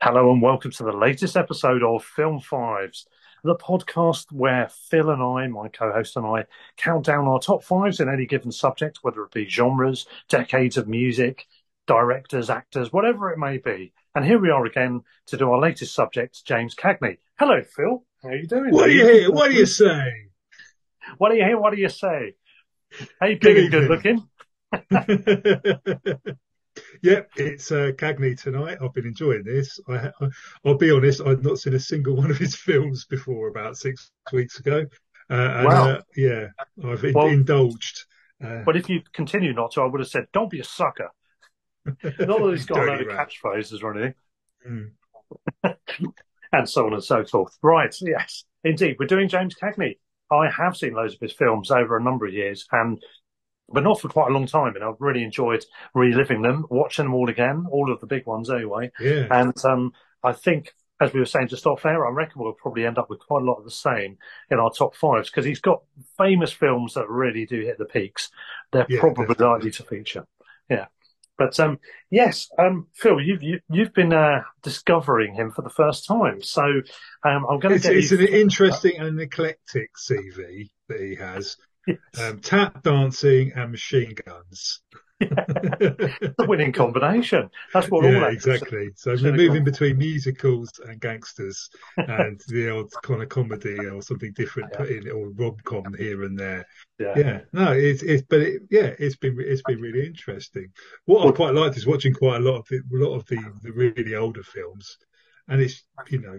Hello and welcome to the latest episode of Film Fives, the podcast where Phil and I, my co host and I, count down our top fives in any given subject, whether it be genres, decades of music, directors, actors, whatever it may be. And here we are again to do our latest subject, James Cagney. Hello, Phil. How are you doing? What do you hear? What do you say? What do you hear? What do you say? Hey, big and good looking. Yep, it's uh, Cagney tonight. I've been enjoying this. I, will be honest, I'd not seen a single one of his films before about six weeks ago. Uh, and, wow. Uh, yeah, I've well, indulged. Uh, but if you continue not to, I would have said, "Don't be a sucker." not that he's got a load of catchphrases or anything, mm. and so on and so forth. Right? Yes, indeed. We're doing James Cagney. I have seen loads of his films over a number of years, and but not for quite a long time. And I've really enjoyed reliving them, watching them all again, all of the big ones anyway. Yeah. And um, I think, as we were saying just off air, I reckon we'll probably end up with quite a lot of the same in our top fives because he's got famous films that really do hit the peaks. They're yeah, probably definitely. likely to feature. Yeah. But um, yes, um, Phil, you've you, have you have been uh, discovering him for the first time. So um, I'm going to. It's, it's an interesting and eclectic CV that he has. Um, tap dancing and machine guns. the winning combination. That's what yeah, all exactly. So we're moving between musicals and gangsters and the old kind of comedy or something different yeah. put in or rom com here and there. Yeah. yeah. No, it's it's but it, yeah, it's been it's been really interesting. What I quite liked is watching quite a lot of the, a lot of the, the really older films, and it's you know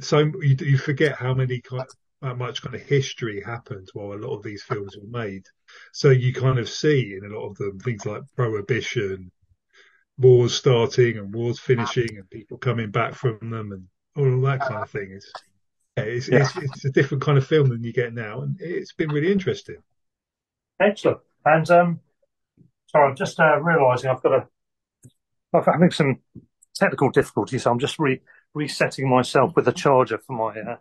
so you, you forget how many kind of, how much kind of history happened while a lot of these films were made. So you kind of see in a lot of them things like prohibition, wars starting and wars finishing, and people coming back from them, and all of that kind of thing. It's yeah, it's, yeah. it's, it's a different kind of film than you get now, and it's been really interesting. Excellent. And um, sorry, I'm just uh, realising I've got a. I'm having some technical difficulties, so I'm just re- resetting myself with a charger for my uh,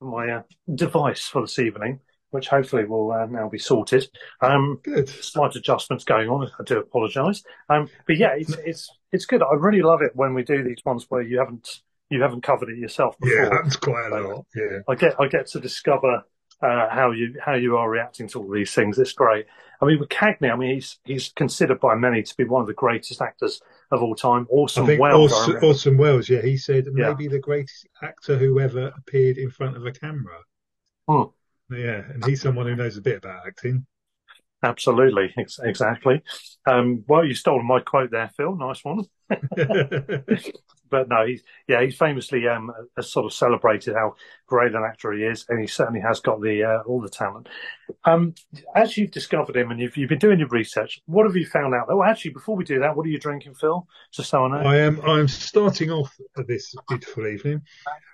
my uh, device for this evening, which hopefully will uh, now be sorted. Um, good. Slight adjustments going on. I do apologise. Um, but yeah, it's it's it's good. I really love it when we do these ones where you haven't you haven't covered it yourself. Before. Yeah, that's quite a lot. Yeah, I get I get to discover uh, how you how you are reacting to all these things. It's great. I mean, with Cagney, I mean, he's he's considered by many to be one of the greatest actors of all time. Orson Welles. Orson, Orson Welles, yeah, he said yeah. maybe the greatest actor who ever appeared in front of a camera. Hmm. Yeah, and he's someone who knows a bit about acting. Absolutely, exactly. Um, well, you stole my quote there, Phil. Nice one. but no, he's yeah, he's famously um, has sort of celebrated how great an actor he is, and he certainly has got the uh, all the talent. Um, as you've discovered him and you've, you've been doing your research, what have you found out? Oh, actually, before we do that, what are you drinking, Phil? Just so I know. I am. I'm starting off this beautiful evening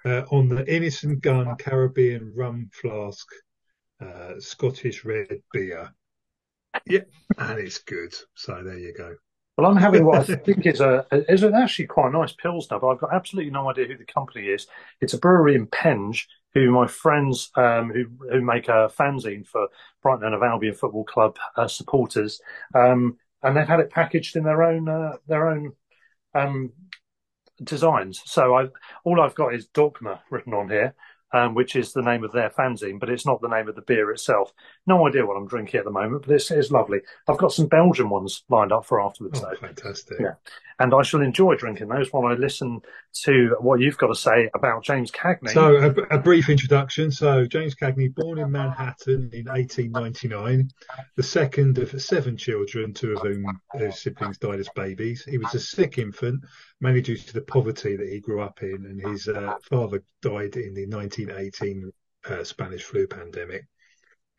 uh, on the Innis & Gunn Caribbean Rum Flask uh, Scottish Red Beer. Yep, and it's good. So there you go. Well, I'm having what I think is a is an actually quite a nice pilsner, but I've got absolutely no idea who the company is. It's a brewery in Penge, who my friends um, who who make a fanzine for Brighton and Hove Albion Football Club uh, supporters, um, and they've had it packaged in their own uh, their own um, designs. So I all I've got is Dogma written on here, um, which is the name of their fanzine, but it's not the name of the beer itself. No idea what I'm drinking at the moment, but it's, it's lovely. I've got some Belgian ones lined up for afterwards, oh, though. Fantastic. Yeah. And I shall enjoy drinking those while I listen to what you've got to say about James Cagney. So, a, a brief introduction. So, James Cagney, born in Manhattan in 1899, the second of seven children, two of whom his siblings died as babies. He was a sick infant, mainly due to the poverty that he grew up in, and his uh, father died in the 1918 uh, Spanish flu pandemic.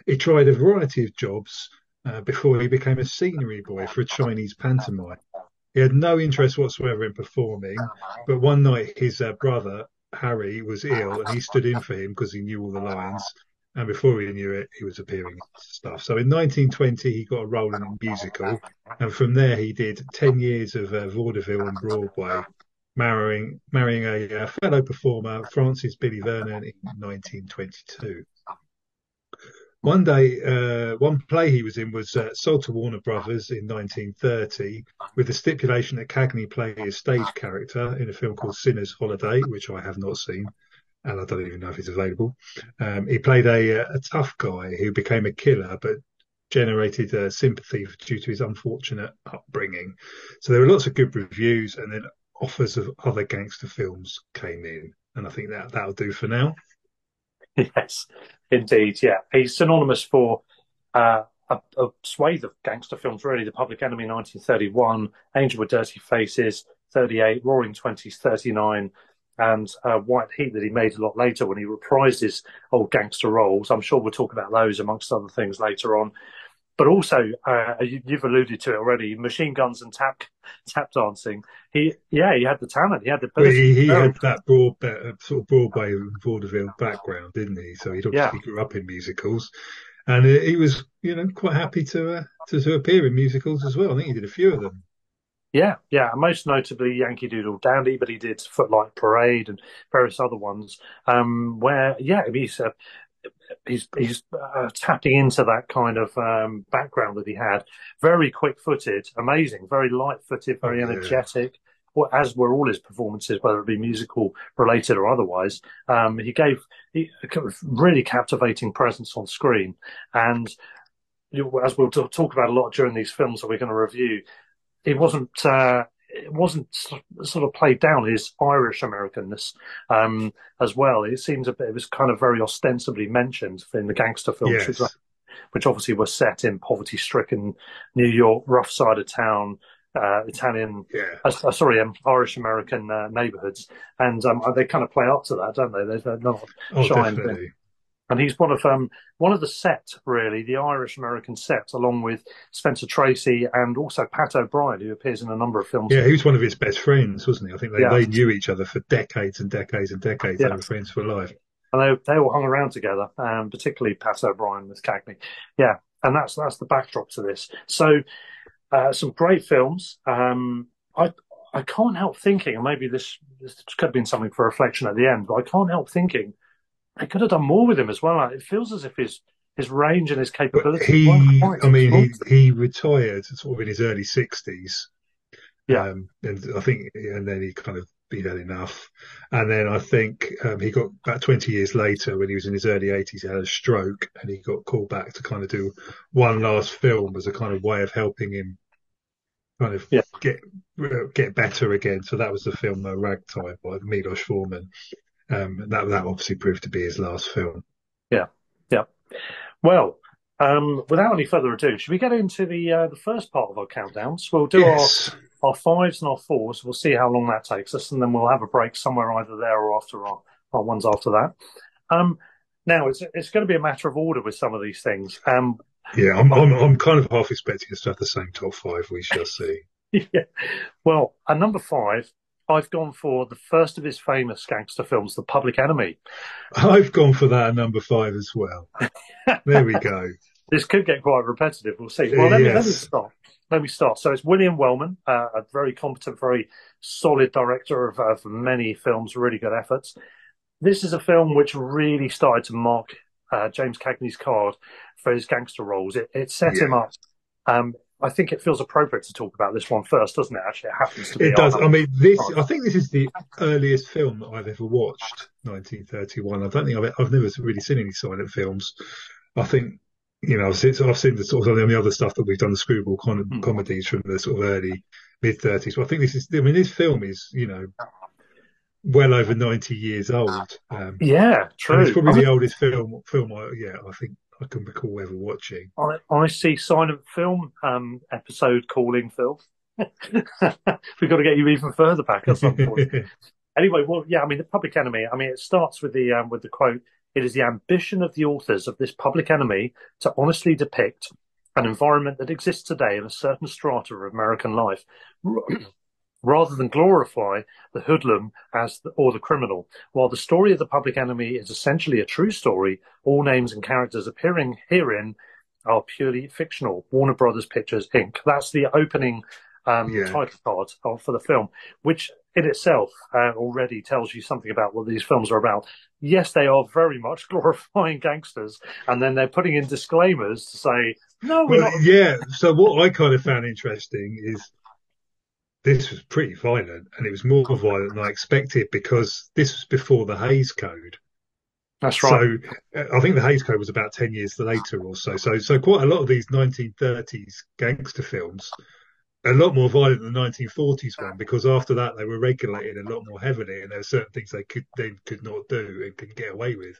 He tried a variety of jobs uh, before he became a scenery boy for a Chinese pantomime. He had no interest whatsoever in performing, but one night his uh, brother Harry was ill, and he stood in for him because he knew all the lines. And before he knew it, he was appearing in stuff. So in 1920, he got a role in a musical, and from there he did 10 years of uh, vaudeville on Broadway, marrying marrying a, a fellow performer, Frances Billie Vernon, in 1922. one day, uh, one play he was in was uh, sold to Warner Brothers in 1930 with the stipulation that Cagney play a stage character in a film called Sinner's Holiday, which I have not seen. And I don't even know if he's available. Um, he played a, a tough guy who became a killer, but generated uh, sympathy due to his unfortunate upbringing. So there were lots of good reviews, and then offers of other gangster films came in, and I think that that'll do for now. Yes, indeed. Yeah, he's synonymous for uh, a, a, swathe of gangster films. Really, The Public Enemy, 1931, Angel with Dirty Faces, 38, Roaring Twenties, 39. And uh, White Heat that he made a lot later when he reprised his old gangster roles. I'm sure we'll talk about those amongst other things later on but also uh, you, have alluded to it already. Machine guns and tap tap dancing. He, yeah, he had the talent. He had the ability. He, he had that broad, uh, sort of Broadway vaudeville background, didn't he? So he obviously yeah. grew up in musicals, and he was, you know, quite happy to, uh, to to appear in musicals as well. I think he did a few of them. Yeah, yeah, most notably Yankee Doodle Dandy, but he did Footlight Parade and various other ones. Um, where, yeah, he's a, he's he's uh, tapping into that kind of um, background that he had. Very quick-footed, amazing, very light-footed, very oh, energetic. Well, as were all his performances, whether it be musical related or otherwise. Um, he gave he, a really captivating presence on screen, and as we'll talk about a lot during these films that we're going to review, it wasn't. Uh, it wasn't sort of played down his Irish Americanness um, as well. It seems a bit, it was kind of very ostensibly mentioned in the gangster films, yes. which, obviously were set in poverty stricken New York, rough side of town. Uh, Italian, yeah. uh, sorry, um, Irish American uh, neighborhoods, and um, they kind of play up to that, don't they? There's not oh, shine. And he's one of um, one of the set really, the Irish American set, along with Spencer Tracy and also Pat O'Brien, who appears in a number of films. Yeah, he was one of his best friends, wasn't he? I think they, yeah. they knew each other for decades and decades and decades. Yeah. They were friends for life. And they they all hung around together, um, particularly Pat O'Brien with Cagney. Yeah, and that's that's the backdrop to this. So uh, some great films. Um, I I can't help thinking, and maybe this, this could have been something for reflection at the end, but I can't help thinking they could have done more with him as well. It feels as if his his range and his capability. He, I mean, he, he retired sort of in his early sixties. Yeah, um, and I think, and then he kind of he had enough. And then I think um, he got about 20 years later, when he was in his early 80s, he had a stroke and he got called back to kind of do one last film as a kind of way of helping him kind of yeah. get get better again. So that was the film uh, Ragtime by Milos Forman. Um, that that obviously proved to be his last film. Yeah, yeah. Well, um, without any further ado, should we get into the uh, the first part of our countdowns? We'll do yes. our our fives and our fours. We'll see how long that takes us, and then we'll have a break somewhere either there or after our, our ones after that. Um, now it's it's going to be a matter of order with some of these things. Um, yeah, I'm, I'm I'm kind of half expecting us to have the same top five. We shall see. yeah. Well, at number five, I've gone for the first of his famous gangster films, The Public Enemy. I've gone for that at number five as well. there we go. This could get quite repetitive. We'll see. Well, let, yes. me, let me start. Let me start. So it's William Wellman, uh, a very competent, very solid director of, of many films, really good efforts. This is a film which really started to mark uh, James Cagney's card for his gangster roles. It, it set yeah. him up um, I think it feels appropriate to talk about this one first, doesn't it? Actually, it happens to be. It does. I mean, this. I think this is the earliest film that I've ever watched. 1931. I don't think I've, I've never really seen any silent films. I think you know I've seen, I've seen the sort of the other stuff that we've done the screwball con- mm. comedies from the sort of early mid 30s. But I think this is. I mean, this film is you know well over 90 years old. Um, yeah, true. it's probably the oldest film. Film. I, yeah, I think I can recall ever watching. I, I see silent film um, episode calling Phil. We've got to get you even further back at some point. anyway, well, yeah, I mean, the Public Enemy. I mean, it starts with the um, with the quote: "It is the ambition of the authors of this Public Enemy to honestly depict." An environment that exists today in a certain strata of American life, rather than glorify the hoodlum as the, or the criminal. While the story of the public enemy is essentially a true story, all names and characters appearing herein are purely fictional. Warner Brothers Pictures Inc. That's the opening um, yeah. title card for the film, which in itself uh, already tells you something about what these films are about. Yes, they are very much glorifying gangsters, and then they're putting in disclaimers to say, no, we're well, yeah. So what I kind of found interesting is this was pretty violent, and it was more violent than I expected because this was before the Hays Code. That's right. So I think the Hays Code was about ten years later or so. So so quite a lot of these 1930s gangster films, a lot more violent than the 1940s one because after that they were regulated a lot more heavily, and there were certain things they could they could not do and could get away with.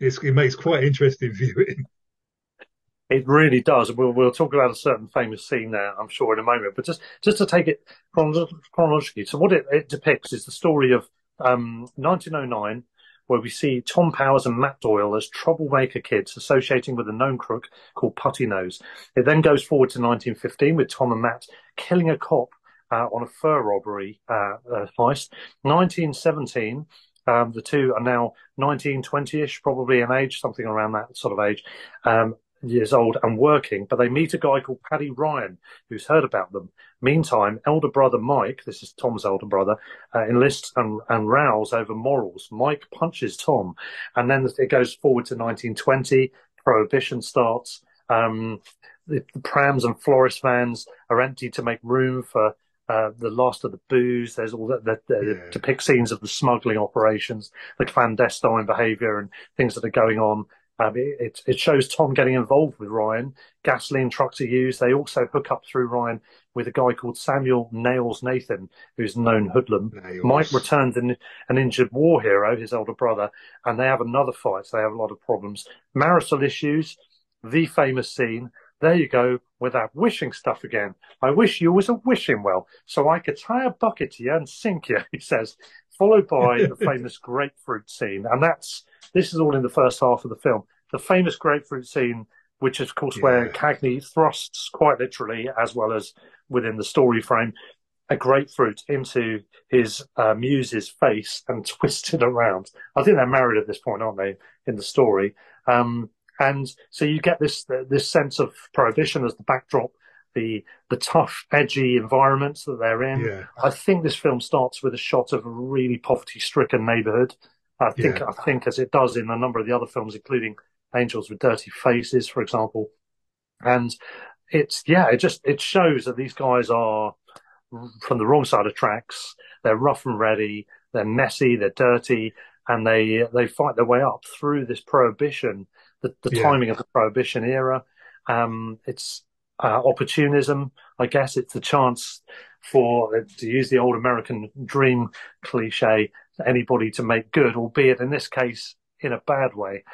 It's, it makes quite interesting viewing. It really does. We'll we'll talk about a certain famous scene there, I'm sure, in a moment. But just just to take it chronologically, so what it, it depicts is the story of um, 1909, where we see Tom Powers and Matt Doyle as troublemaker kids associating with a known crook called Putty Nose. It then goes forward to 1915 with Tom and Matt killing a cop uh, on a fur robbery uh, uh, heist. 1917. Um, the two are now 19, 20-ish, probably in age, something around that sort of age. Um, years old and working, but they meet a guy called Paddy Ryan who's heard about them. Meantime, elder brother Mike, this is Tom's elder brother, uh, enlists and, and rows over morals. Mike punches Tom, and then it goes forward to 1920. Prohibition starts. Um, the, the, prams and florist vans are emptied to make room for uh, the last of the booze. There's all that, that, that yeah. depict scenes of the smuggling operations, the clandestine behaviour, and things that are going on um, it, it, shows Tom getting involved with Ryan. Gasoline trucks are used. They also hook up through Ryan with a guy called Samuel Nails Nathan, who's known hoodlum. Nails. Mike returns an, an injured war hero, his older brother, and they have another fight. So they have a lot of problems. Marital issues, the famous scene. There you go with that wishing stuff again. I wish you was a wishing well, so I could tie a bucket to you and sink you, he says, followed by the famous grapefruit scene. And that's this is all in the first half of the film. The famous grapefruit scene, which is, of course, yeah. where Cagney thrusts quite literally, as well as within the story frame, a grapefruit into his uh, muse's face and twists it around. I think they're married at this point, aren't they, in the story? Um, and so you get this this sense of prohibition as the backdrop, the the tough, edgy environments that they're in. Yeah. I think this film starts with a shot of a really poverty-stricken neighborhood I think yeah. I think as it does in a number of the other films, including Angels with Dirty Faces, for example. And it's yeah, it just it shows that these guys are from the wrong side of tracks. They're rough and ready. They're messy. They're dirty, and they they fight their way up through this prohibition. The, the yeah. timing of the prohibition era. Um, it's uh, opportunism. I guess it's the chance for to use the old American dream cliche anybody to make good, albeit in this case in a bad way.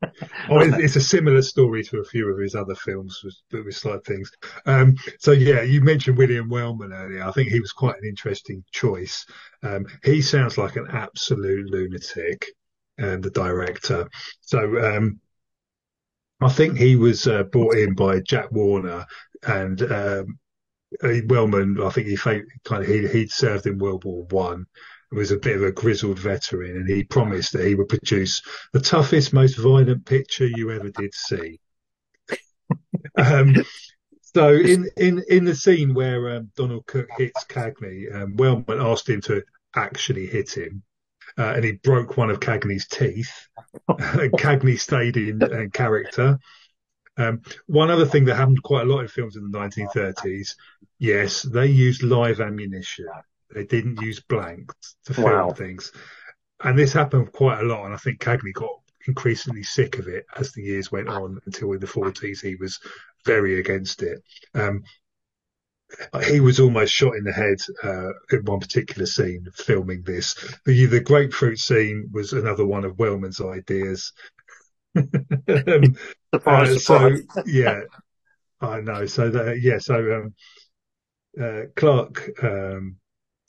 oh, it's a similar story to a few of his other films with, with slight things. Um, so yeah, you mentioned William Wellman earlier. I think he was quite an interesting choice. Um, he sounds like an absolute lunatic, and um, the director. So um, I think he was uh, brought in by Jack Warner and um, Wellman. I think he kind of he he'd served in World War One was a bit of a grizzled veteran, and he promised that he would produce the toughest, most violent picture you ever did see. um, so in, in, in the scene where um, Donald Cook hits Cagney, um, Wellman asked him to actually hit him, uh, and he broke one of Cagney's teeth. and Cagney stayed in, in character. Um, one other thing that happened quite a lot in films in the 1930s, yes, they used live ammunition. They didn't use blanks to film wow. things. And this happened quite a lot. And I think Cagney got increasingly sick of it as the years went on until in the 40s he was very against it. Um, he was almost shot in the head uh, in one particular scene filming this. The, the grapefruit scene was another one of Wellman's ideas. um, surprise, uh, surprise. So yeah, I know. So that, yeah, so um, uh, Clarke um,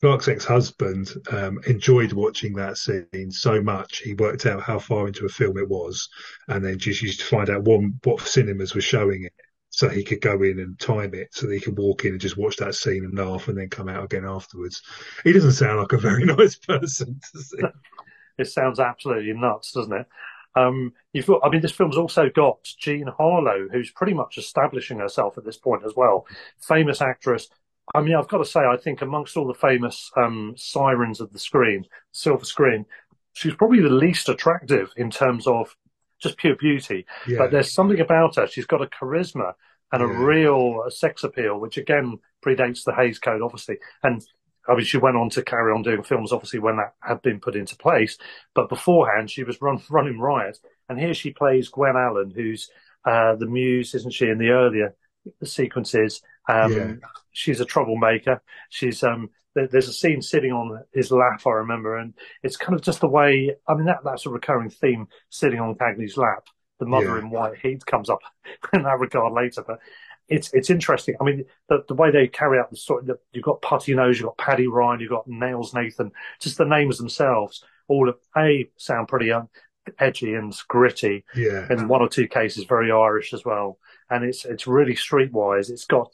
Clarke's ex-husband um, enjoyed watching that scene so much he worked out how far into a film it was, and then just used to find out one, what cinemas were showing it, so he could go in and time it, so that he could walk in and just watch that scene and laugh, and then come out again afterwards. He doesn't sound like a very nice person to see. it sounds absolutely nuts, doesn't it? Um, you've got, I mean, this film's also got Jean Harlow, who's pretty much establishing herself at this point as well. Famous actress, I mean, I've got to say, I think amongst all the famous um, sirens of the screen, silver screen, she's probably the least attractive in terms of just pure beauty. Yeah. But there's something about her. She's got a charisma and a real sex appeal, which again predates the Hays Code, obviously. And I mean, she went on to carry on doing films, obviously, when that had been put into place. But beforehand, she was run, running riot. And here she plays Gwen Allen, who's uh, the muse, isn't she, in the earlier sequences. Um, yeah. She's a troublemaker. She's um, there's a scene sitting on his lap, I remember, and it's kind of just the way. I mean, that that's a recurring theme, sitting on Cagney's lap. The mother yeah. in white heat comes up in that regard later, but it's it's interesting. I mean, the, the way they carry out the story. The, you've got Putty Nose, you've got Paddy Ryan, you've got Nails Nathan. Just the names themselves, all of a sound pretty um, edgy and gritty. Yeah. In one or two cases, very Irish as well, and it's it's really streetwise. It's got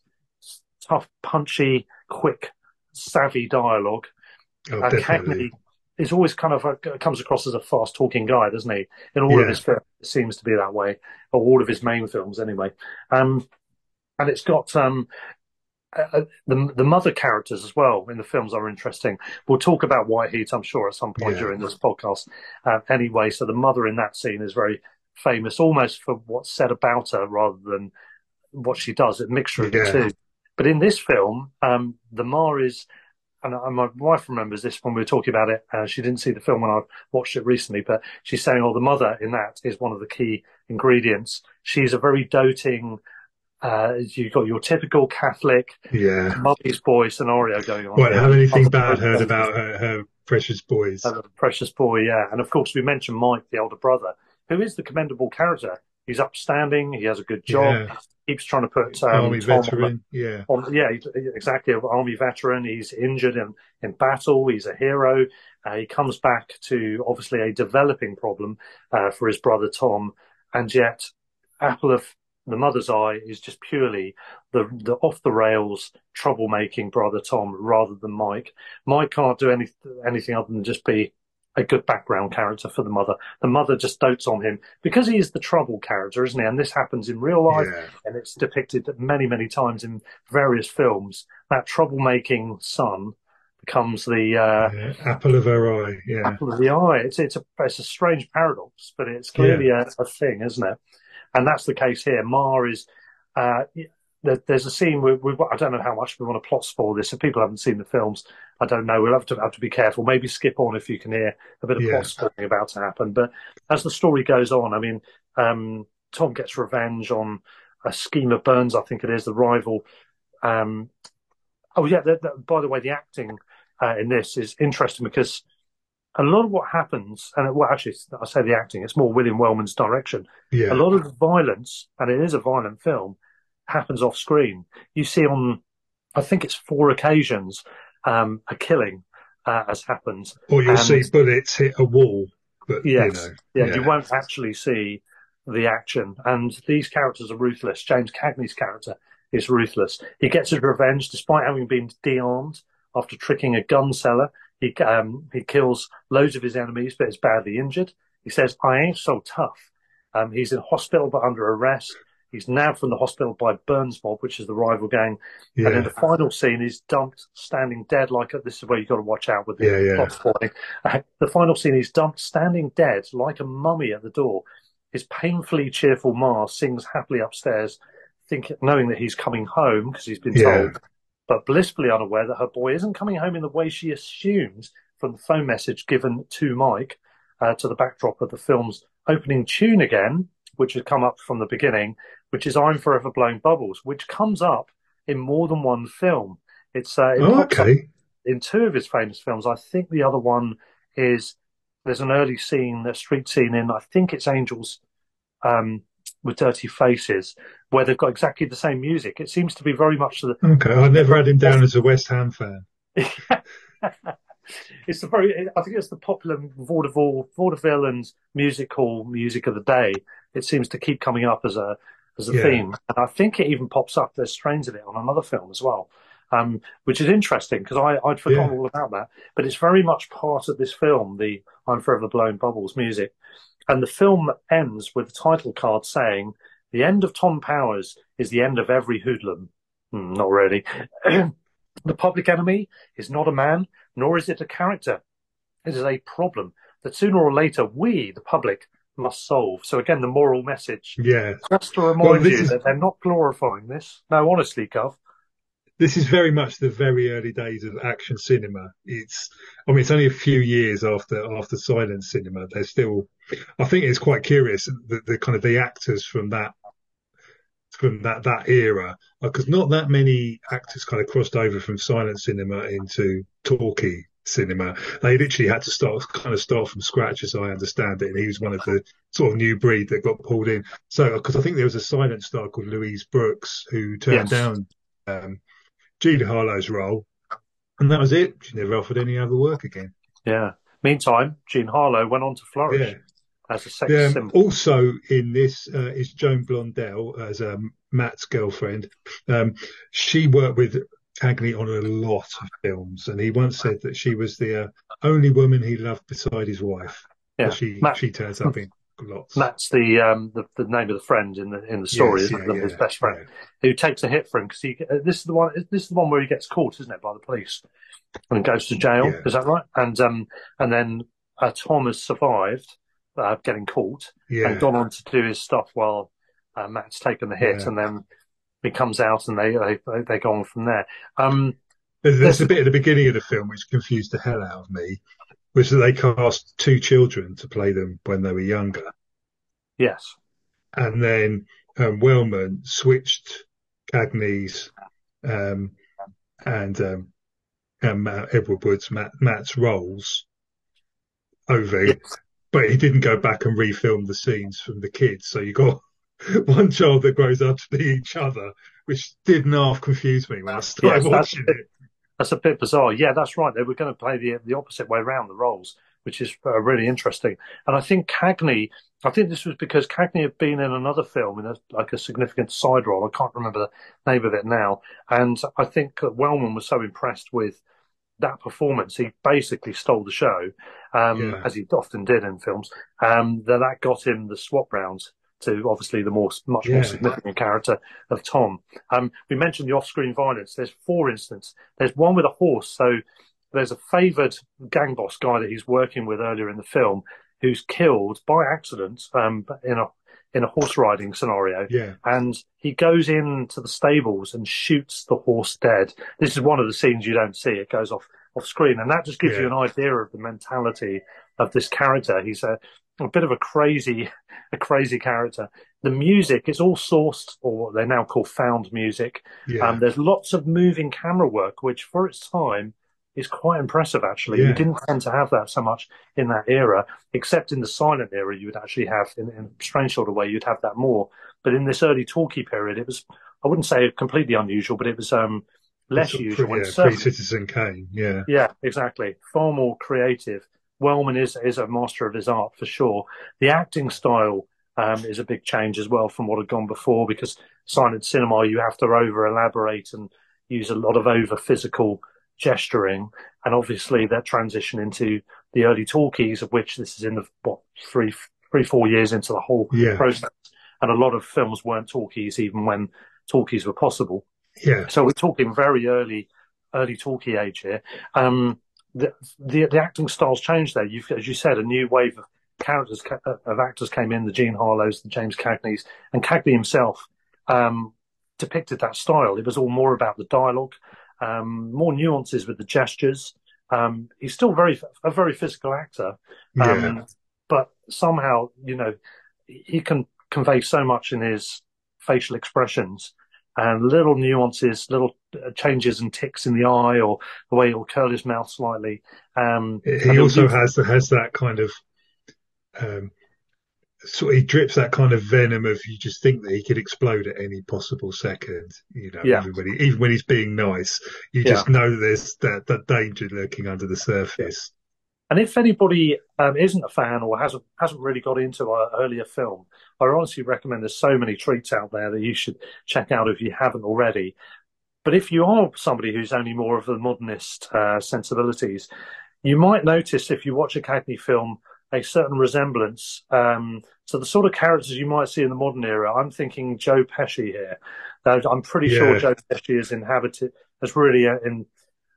tough, punchy, quick, savvy dialogue. Oh, and Cagney is always kind of a, comes across as a fast talking guy, doesn't he? In all yeah. of his films, it seems to be that way, or all of his main films anyway. Um, and it's got um, uh, the the mother characters as well in the films are interesting. We'll talk about White Heat, I'm sure, at some point yeah. during this podcast. Uh, anyway, so the mother in that scene is very famous, almost for what's said about her rather than what she does. A mixture of yeah. the two. But in this film, um, the Ma is, and my wife remembers this when we were talking about it. Uh, she didn't see the film when I watched it recently, but she's saying, "Oh, the mother in that is one of the key ingredients." She's a very doting uh, you've got your typical Catholic, yeah, mummy's boy scenario going on. Well, have anything bad heard about her, her precious boys? Precious boy, yeah. And of course, we mentioned Mike, the older brother, who is the commendable character. He's upstanding. He has a good job. Yeah. Keeps trying to put um, army Tom veteran. yeah, on, yeah, exactly. Army veteran. He's injured in in battle. He's a hero. Uh, he comes back to obviously a developing problem uh, for his brother Tom, and yet apple of the mother's eye is just purely the the off the rails troublemaking brother Tom rather than Mike. Mike can't do any anything other than just be a good background character for the mother. The mother just dotes on him because he is the trouble character, isn't he? And this happens in real life, yeah. and it's depicted many many times in various films. That troublemaking son becomes the uh, yeah, apple of her eye. Yeah, apple of the eye. It's it's a it's a strange paradox, but it's clearly yeah. a, a thing, isn't it? and that's the case here. Ma is uh, there's a scene where we, I don't know how much we want to plot spoil this. If people haven't seen the films, I don't know. We'll have to have to be careful. Maybe skip on if you can hear a bit of yeah. plot spoiling about to happen. But as the story goes on, I mean, um, Tom gets revenge on a Schemer Burns, I think it is, the rival. Um, oh yeah. The, the, by the way, the acting uh, in this is interesting because a lot of what happens, and well, actually, I say the acting, it's more William Wellman's direction. Yeah. A lot of the violence, and it is a violent film, happens off screen. You see on, I think it's four occasions, um, a killing uh, has happened. Or you'll and, see bullets hit a wall. But, yes, you know, yeah, yeah, you won't actually see the action. And these characters are ruthless. James Cagney's character is ruthless. He gets his revenge despite having been de-armed after tricking a gun seller he um, he kills loads of his enemies, but is badly injured. He says, "I ain't so tough." Um, he's in hospital but under arrest. He's nabbed from the hospital by Burns Mob, which is the rival gang. Yeah. And in the final scene, he's dumped standing dead. Like this is where you've got to watch out with the yeah, yeah. Uh, the final scene, he's dumped standing dead like a mummy at the door. His painfully cheerful Ma sings happily upstairs, think, knowing that he's coming home because he's been yeah. told but blissfully unaware that her boy isn't coming home in the way she assumes from the phone message given to Mike uh, to the backdrop of the film's opening tune again, which has come up from the beginning, which is I'm Forever Blowing Bubbles, which comes up in more than one film. It's uh, it oh, okay. in two of his famous films. I think the other one is there's an early scene, a street scene in I think it's Angels um, with Dirty Faces, where they've got exactly the same music. It seems to be very much the. Okay, I never had him down as a West Ham fan. it's the very. I think it's the popular vaudeville, vaudeville and music hall music of the day. It seems to keep coming up as a as a yeah. theme, and I think it even pops up. There's strains of it on another film as well. Um, which is interesting because I'd forgotten yeah. all about that. But it's very much part of this film, the I'm Forever Blowing Bubbles music. And the film ends with the title card saying, The end of Tom Powers is the end of every hoodlum. Hmm, not really. The public enemy is not a man, nor is it a character. It is a problem that sooner or later we, the public, must solve. So again, the moral message. Yeah. Just to remind well, you is... that they're not glorifying this. No, honestly, Gov. This is very much the very early days of action cinema. It's, I mean, it's only a few years after after silent cinema. They're still, I think it's quite curious the, the kind of the actors from that from that that era because not that many actors kind of crossed over from silent cinema into talkie cinema. They literally had to start kind of start from scratch, as I understand it. And he was one of the sort of new breed that got pulled in. So because I think there was a silent star called Louise Brooks who turned yes. down um, Jean Harlow's role, and that was it. She never offered any other work again. Yeah. Meantime, Jean Harlow went on to flourish. Yeah as a sex yeah, symbol. Also in this uh, is Joan Blondell as um, Matt's girlfriend. Um, she worked with Cagney on a lot of films, and he once said that she was the uh, only woman he loved beside his wife. Yeah, she Matt, she turns up in lots. Matt's the um the, the name of the friend in the in the story, yes, isn't yeah, it? His best friend who takes a hit for him because he uh, this is the one this is the one where he gets caught, isn't it, by the police and goes to jail. Is that right? And um and then uh, Tom has survived uh, getting caught yeah. and gone on to do his stuff while uh, Matt's taken the hit, yeah. and then he comes out and they they they go on from there. Um, there's, there's a bit at the beginning of the film which confused the hell out of me, which that they cast two children to play them when they were younger. Yes, and then um, Wellman switched Cagney's um, and um, and Edward Woods Matt, Matt's roles over yes but he didn't go back and refilm the scenes from the kids. So you got one child that grows up to be each other, which did half confuse me when I started yes, watching that's, it. That's a bit bizarre. Yeah, that's right. They were going to play the the opposite way around the roles, which is uh, really interesting. And I think Cagney, I think this was because Cagney had been in another film in a, like a significant side role. I can't remember the name of it now. And I think Wellman was so impressed with that performance, he basically stole the show, um, yeah. as he often did in films. Um, that that got him the swap rounds to obviously the more much yeah. more significant character of Tom. Um, we mentioned the off-screen violence. There's four instances. There's one with a horse. So there's a favoured gang boss guy that he's working with earlier in the film who's killed by accident um, in a in a horse riding scenario. Yeah. And he goes into the stables and shoots the horse dead. This is one of the scenes you don't see. It goes off off screen, and that just gives yeah. you an idea of the mentality of this character. He's a, a bit of a crazy, a crazy character. The music is all sourced, or what they now call found music. Yeah. Um, there's lots of moving camera work, which for its time is quite impressive, actually. Yeah. You didn't tend to have that so much in that era, except in the silent era, you would actually have, in, in a strange sort of way, you'd have that more. But in this early talkie period, it was, I wouldn't say completely unusual, but it was um, less usual. Pre, yeah, pre-Citizen Kane, yeah. Yeah, exactly. Far more creative. Wellman is, is a master of his art for sure. The acting style um, is a big change as well from what had gone before because silent cinema, you have to over elaborate and use a lot of over physical gesturing, and obviously that transition into the early talkies, of which this is in the what three, three, four years into the whole yeah. process, and a lot of films weren't talkies even when talkies were possible. Yeah. So we're talking very early, early talkie age here. Um, the, the, the acting styles changed there. You've, as you said, a new wave of characters of actors came in, the Jean Harlows, the James Cagneys, and Cagney himself um, depicted that style. It was all more about the dialogue, um, more nuances with the gestures. Um, he's still very a very physical actor, um, yeah. but somehow you know he can convey so much in his facial expressions and little nuances, little uh, changes and ticks in the eye or the way he'll curl his mouth slightly. Um, he also has has that kind of um, so he drips that kind of venom of you just think that he could explode at any possible second. You know, yeah. even, when he, even when he's being nice, you just yeah. know there's that, that danger lurking under the surface. And if anybody um, isn't a fan or hasn't hasn't really got into our earlier film, I honestly recommend. There's so many treats out there that you should check out if you haven't already. But if you are somebody who's only more of the modernist uh, sensibilities, you might notice if you watch a Cagney film a certain resemblance um, to the sort of characters you might see in the modern era. I'm thinking Joe Pesci here. I'm pretty yeah. sure Joe Pesci is inhabited has really uh, in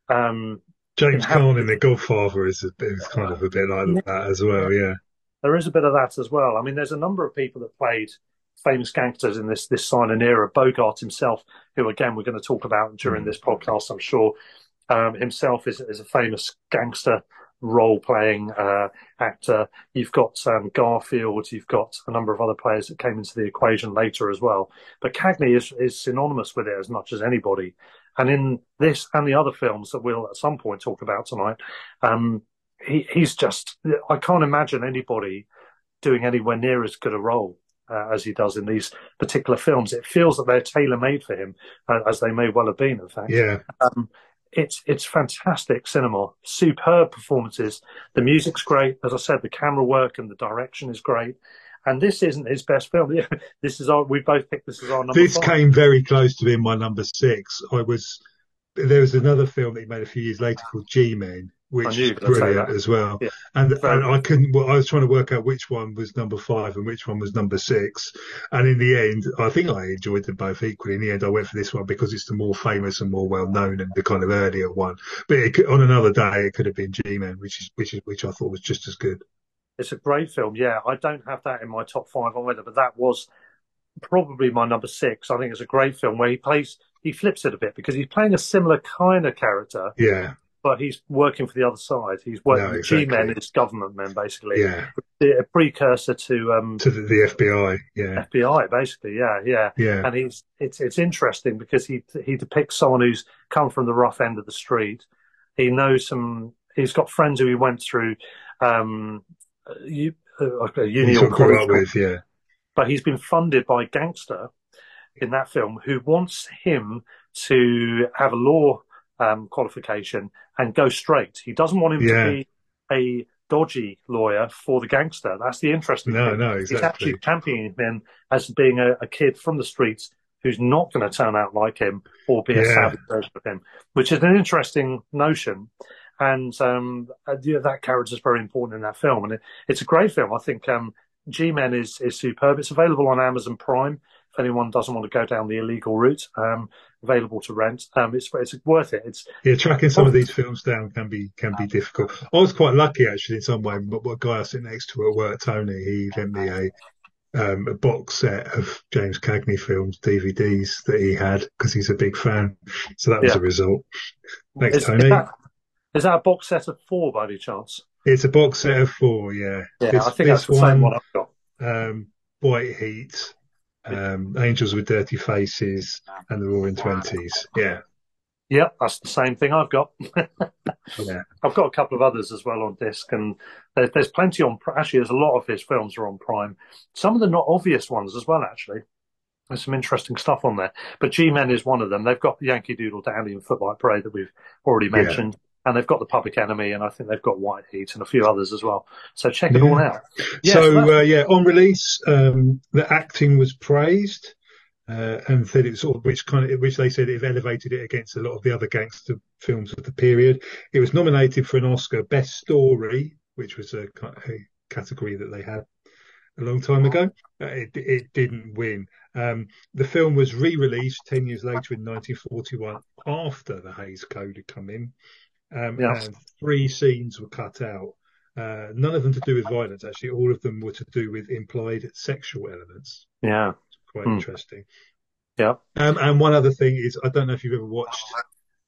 um, James Caan in The Godfather is, a, is kind of a bit like yeah. that as well. Yeah, there is a bit of that as well. I mean, there's a number of people that played famous gangsters in this this silent era. Bogart himself, who again we're going to talk about during mm. this podcast, I'm sure, um, himself is is a famous gangster role playing uh, actor. You've got um, Garfield. You've got a number of other players that came into the equation later as well. But Cagney is is synonymous with it as much as anybody. And in this and the other films that we'll at some point talk about tonight, um, he, he's just, I can't imagine anybody doing anywhere near as good a role uh, as he does in these particular films. It feels that they're tailor made for him, uh, as they may well have been, in fact. Yeah. Um, it's it's fantastic cinema, superb performances. The music's great, as I said. The camera work and the direction is great. And this isn't his best film. this is our. We both picked this as our number. This five. came very close to being my number six. I was. There was another film that he made a few years later called G Men, which is brilliant as well. Yeah. And, and I couldn't. Well, I was trying to work out which one was number five and which one was number six. And in the end, I think I enjoyed them both equally. In the end, I went for this one because it's the more famous and more well known and the kind of earlier one. But it, on another day, it could have been G Men, which is which is which I thought was just as good. It's a great film. Yeah, I don't have that in my top five either, but that was probably my number six. I think it's a great film where he plays, he flips it a bit because he's playing a similar kind of character. Yeah but he's working for the other side. He's working no, exactly. G-men is government men, basically. Yeah, a precursor to um to the, the, FBI. Yeah, FBI, basically. Yeah, yeah, yeah. And he's it's it's interesting because he he depicts someone who's come from the rough end of the street. He knows some. He's got friends who he went through um, you, uh, a uni or college with, yeah. But he's been funded by a gangster in that film who wants him to have a law um, qualification and go straight. He doesn't want him yeah. to be a dodgy lawyer for the gangster. That's the interesting no, thing. No, exactly. He's actually championing him as being a, a kid from the streets who's not going to turn out like him or be a yeah. savage version of him, which is an interesting notion. And um, uh, that character is very important in that film, and it, it's a great film. I think um, G-Men is is superb. It's available on Amazon Prime if anyone doesn't want to go down the illegal route. Um, available to rent. Um, it's it's worth it. It's yeah, tracking some of these films down can be can be difficult. I was quite lucky actually in some way. But what guy I sit next to at work, Tony, he lent me a um, a box set of James Cagney films, DVDs that he had because he's a big fan. So that was yeah. a result. Thanks, is, Tony. Is that, is that a box set of four by any chance? It's a box set of four, yeah. Yeah, this, I think that's the one, same one I've got. Um, White Heat, um, Angels with Dirty Faces, and the Roaring Twenties. Yeah. Yeah, that's the same thing I've got. yeah. I've got a couple of others as well on disc, and there's, there's plenty on. Actually, there's a lot of his films are on Prime. Some of the not obvious ones as well. Actually, there's some interesting stuff on there. But G Men is one of them. They've got Yankee Doodle Dandy and Footlight Parade that we've already mentioned. Yeah and they've got the Public Enemy, and I think they've got White Heat and a few others as well. So check it yeah. all out. Yes, so uh, yeah, on release, um, the acting was praised, uh, and said it sort of which kind of which they said it elevated it against a lot of the other gangster films of the period. It was nominated for an Oscar Best Story, which was a, a category that they had a long time ago. Uh, it, it didn't win. Um, the film was re-released ten years later in 1941 after the Hays Code had come in. Um, yeah. And three scenes were cut out. Uh, none of them to do with violence, actually. All of them were to do with implied sexual elements. Yeah. Quite hmm. interesting. Yeah. Um, and one other thing is, I don't know if you've ever watched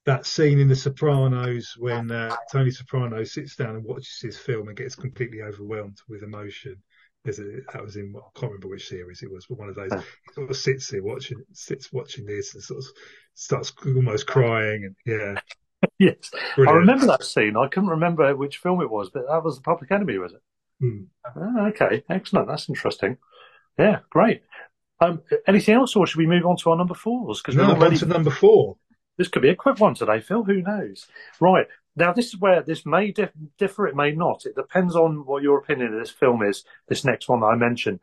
that scene in The Sopranos when uh, Tony Soprano sits down and watches his film and gets completely overwhelmed with emotion. A, that was in I can't remember which series it was, but one of those. He sort of sits there watching, sits watching this and sort of starts almost crying and yeah. yes, Brilliant. I remember that scene. I couldn't remember which film it was, but that was the Public Enemy, was it? Mm. Oh, okay, excellent. That's interesting. Yeah, great. Um, anything else, or should we move on to our number fours? Because no, we're already... on to number four. This could be a quick one today, Phil. Who knows? Right. Now, this is where this may dif- differ, it may not. It depends on what your opinion of this film is, this next one that I mentioned.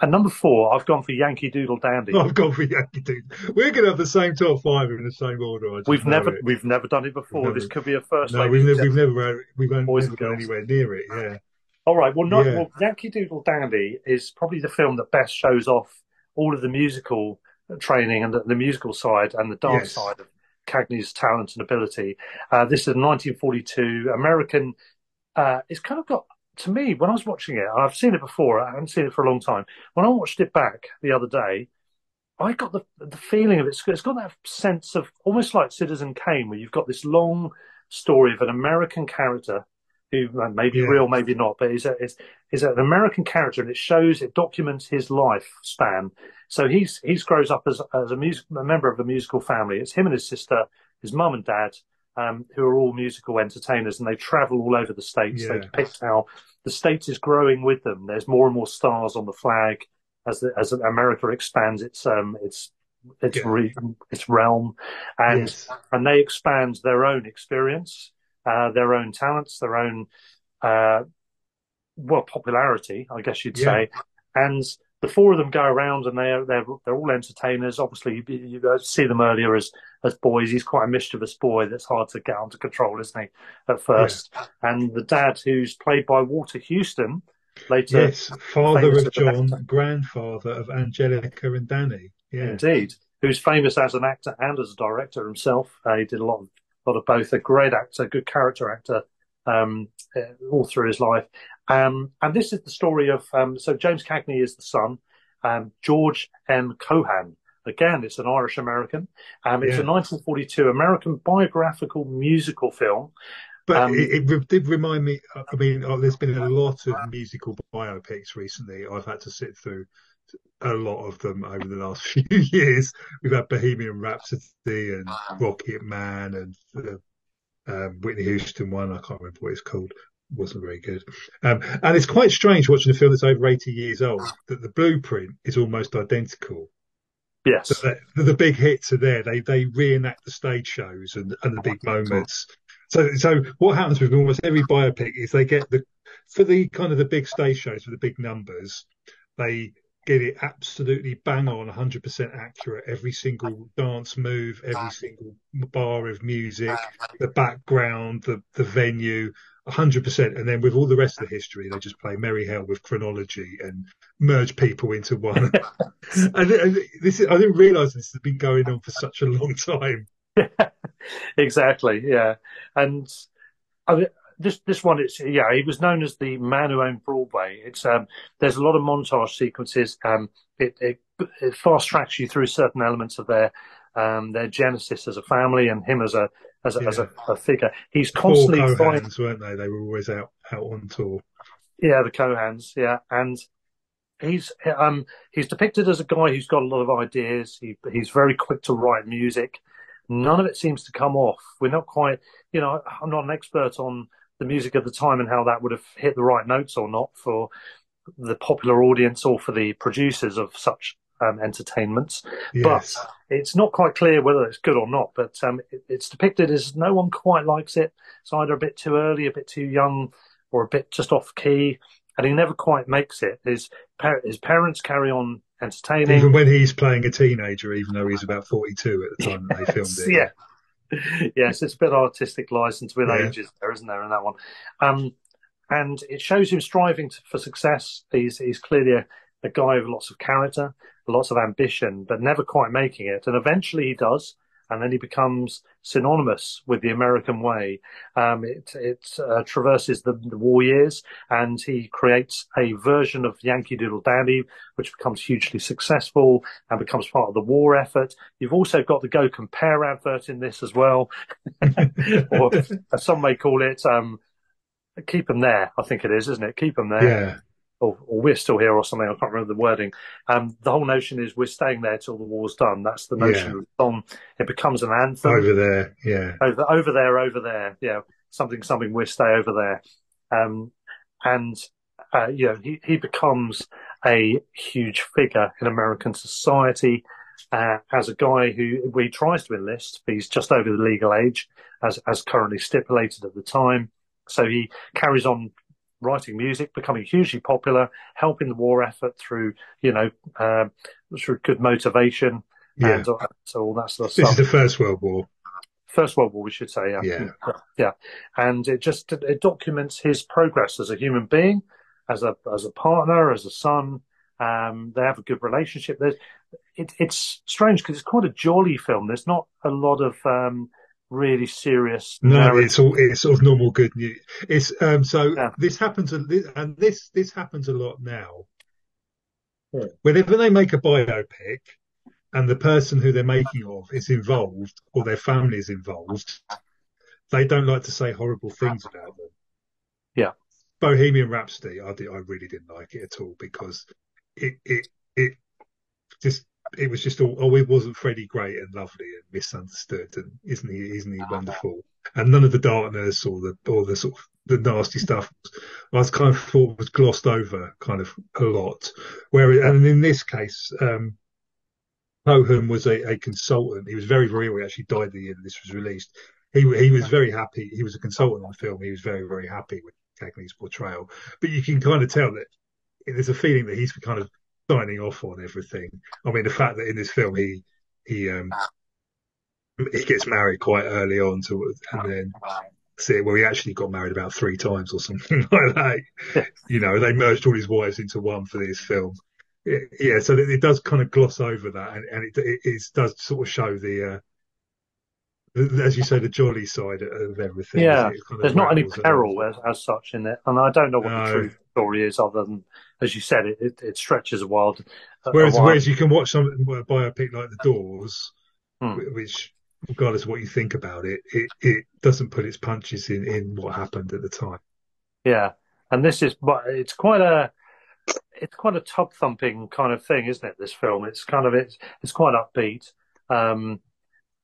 And number four, I've gone for Yankee Doodle Dandy. I've gone for Yankee Doodle. We're going to have the same top five in the same order. We've never, it. we've never done it before. Never, this could be a first. No, we've never, we've never, we won't never go anywhere near it. Yeah. All right. Well, not, yeah. well, Yankee Doodle Dandy is probably the film that best shows off all of the musical training and the, the musical side and the dance yes. side of Cagney's talent and ability. Uh, this is 1942 American. Uh, it's kind of got to me when I was watching it. I've seen it before. I haven't seen it for a long time. When I watched it back the other day, I got the the feeling of it. It's got that sense of almost like Citizen Kane, where you've got this long story of an American character who uh, may be yeah. real, maybe not, but is is, is an American character, and it shows it documents his life span. So he's he's grows up as as a music a member of a musical family. It's him and his sister, his mum and dad, um, who are all musical entertainers, and they travel all over the states. Yeah. They depict how the states is growing with them. There's more and more stars on the flag as the, as America expands its um its its yeah. re, its realm, and yes. and they expand their own experience, uh, their own talents, their own uh, well popularity, I guess you'd yeah. say, and the four of them go around and they're they're they're all entertainers. Obviously, you, you, see them earlier as as boys. He's quite a mischievous boy that's hard to get under control, isn't he? At first, yeah. and the dad, who's played by Walter Huston, later yes, father of John, grandfather of Angelica and Danny. Yeah, indeed, who's famous as an actor and as a director himself. Uh, he did a lot of lot of both. A great actor, good character actor. Um, uh, all through his life, um, and this is the story of um, so James Cagney is the son, um, George M. Cohan. Again, it's an Irish American. Um, it's yeah. a 1942 American biographical musical film. But um, it, it, did remind me. I mean, oh, there's been a lot of musical biopics recently. I've had to sit through a lot of them over the last few years. We've had Bohemian Rhapsody and Rocket Man and the um, Whitney Houston one. I can't remember what it's called wasn't very good. Um, and it's quite strange watching a film that's over 80 years old that the blueprint is almost identical. Yes. The, the, big hits are there. They they reenact the stage shows and, and the big moments. So so what happens with almost every biopic is they get the for the kind of the big stage shows for the big numbers, they get it absolutely bang on 100% accurate every single dance move every single bar of music the background the the venue 100%. And then with all the rest of the history, they just play Merry Hell with chronology and merge people into one. and, and, this is, I didn't realize this has been going on for such a long time. exactly. Yeah. And I mean, this this one, it's yeah, he was known as the man who owned Broadway. It's um, there's a lot of montage sequences. Um, it, it, it fast tracks you through certain elements of their um, their genesis as a family and him as a as a, yeah. as a, a, figure. He's constantly Four Cohans, weren't they? They were always out out on tour. Yeah, the Cohans. Yeah, and he's um he's depicted as a guy who's got a lot of ideas. He he's very quick to write music. None of it seems to come off. We're not quite, you know, I'm not an expert on the music of the time and how that would have hit the right notes or not for the popular audience or for the producers of such um, entertainments. Yes. But it's not quite clear whether it's good or not. But um, it, it's depicted as no one quite likes it. It's either a bit too early, a bit too young, or a bit just off key. And he never quite makes it. His par- his parents carry on entertaining, even when he's playing a teenager, even though he's about forty two at the time yes, they filmed it. Yeah. yes, it's a bit artistic license with yeah. ages there, isn't there, in that one? Um, and it shows him striving to, for success. He's he's clearly a, a guy with lots of character, lots of ambition, but never quite making it. And eventually he does, and then he becomes synonymous with the American way. Um, it it uh, traverses the, the, war years, and he creates a version of Yankee Doodle Dandy, which becomes hugely successful and becomes part of the war effort. You've also got the Go Compare advert in this as well, or as some may call it. Um, keep them there, I think it is, isn't it? Keep them there. Or, or, we're still here or something. I can't remember the wording. Um, the whole notion is we're staying there till the war's done. That's the notion yeah. of the song. It becomes an anthem. Over there, yeah. Over, over there, over there. Yeah. Something, something, we stay over there. Um, and, uh, you know, he, he becomes a huge figure in American society. Uh, as a guy who he tries to enlist, but he's just over the legal age, as as currently stipulated at the time. So he carries on writing music, becoming hugely popular, helping the war effort through, you know, uh, through good motivation yeah. and uh, so all that sort of this stuff. This is the First World War. First World War, we should say, yeah. yeah, yeah, and it just it documents his progress as a human being, as a as a partner, as a son, Um, they have a good relationship. There's, it, it's strange because it's quite a jolly film. There's not a lot of um, really serious. No, narrative. it's all it's sort of normal good news. It's um so Yeah. this happens and this this happens a lot now. Yeah. Whenever they make a biopic and the person who they're making of is involved or their family is involved, they don't like to say horrible things about them. Yeah. Bohemian Rhapsody, I did, I really didn't like it at all because it it it just it was just all oh it wasn't Freddie great and lovely and misunderstood and isn't he isn't he wonderful? And none of the darkness or the or the sort of the nasty stuff I was kind of thought was glossed over kind of a lot. Where and in this case um Cohan was a, a consultant. He was very very ill he actually died the year that this was released. He he was very happy. He was a consultant on the film. He was very very happy with Cagney's portrayal. But you can kind of tell that there's a feeling that he's kind of signing off on everything. I mean, the fact that in this film he he um he gets married quite early on to, and then see, well, he actually got married about three times or something like that. you know, they merged all his wives into one for this film. Yeah, so it, it does kind of gloss over that, and, and it, it, it does sort of show the. Uh, the- as you say, the jolly side of everything. Yeah, There's not any peril as, as such in it, and I don't know what No. the true story is, other than as you said, it it, it stretches a while. a- a Whereas, whereas you can watch some a biopic like The Doors, Hmm. which, regardless of what you think about it, it, it doesn't put its punches in, in what happened at the time. Yeah, and this is, but it's quite a, it's quite a tub thumping kind of thing, isn't it? This film, it's kind of it's it's quite upbeat. Um,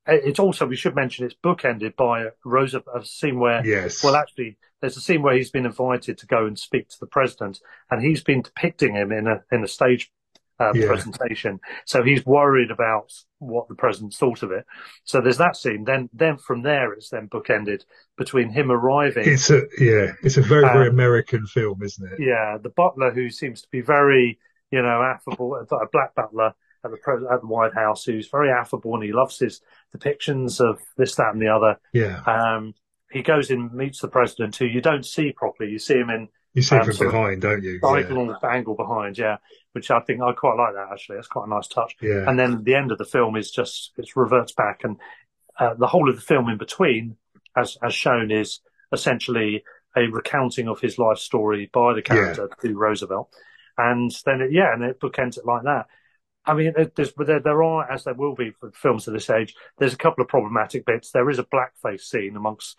it's also we should mention it's bookended by Rosa a scene where, Yes. well, actually, there's a scene where he's been invited to go and speak to the president, and he's been depicting him in a in a stage. Uh, Yeah. presentation, so he's worried about what the president thought of it. So there's that scene. Then, then from there, it's then bookended between him arriving it's a yeah, it's a very very Um, American film, isn't it? yeah, the butler who seems to be very, you know, affable, a black butler at the at the White House who's very affable and he loves his depictions of this, that, and the other. Yeah, Um, he goes in, meets the president, who you don't see properly. You see him in you see um, from behind, don't you? Right Yeah, diagonal angle behind, yeah, which I think I quite like that actually. That's quite a nice touch. yeah, And then the end of the film is just it reverts back, and uh, the whole of the film in between, as as shown, is essentially a recounting of his life story by the character to Roosevelt, and then it, yeah, and it bookends it like that. I mean, there's, there, there are, as there will be for films of this age, there's a couple of problematic bits. There is a blackface scene amongst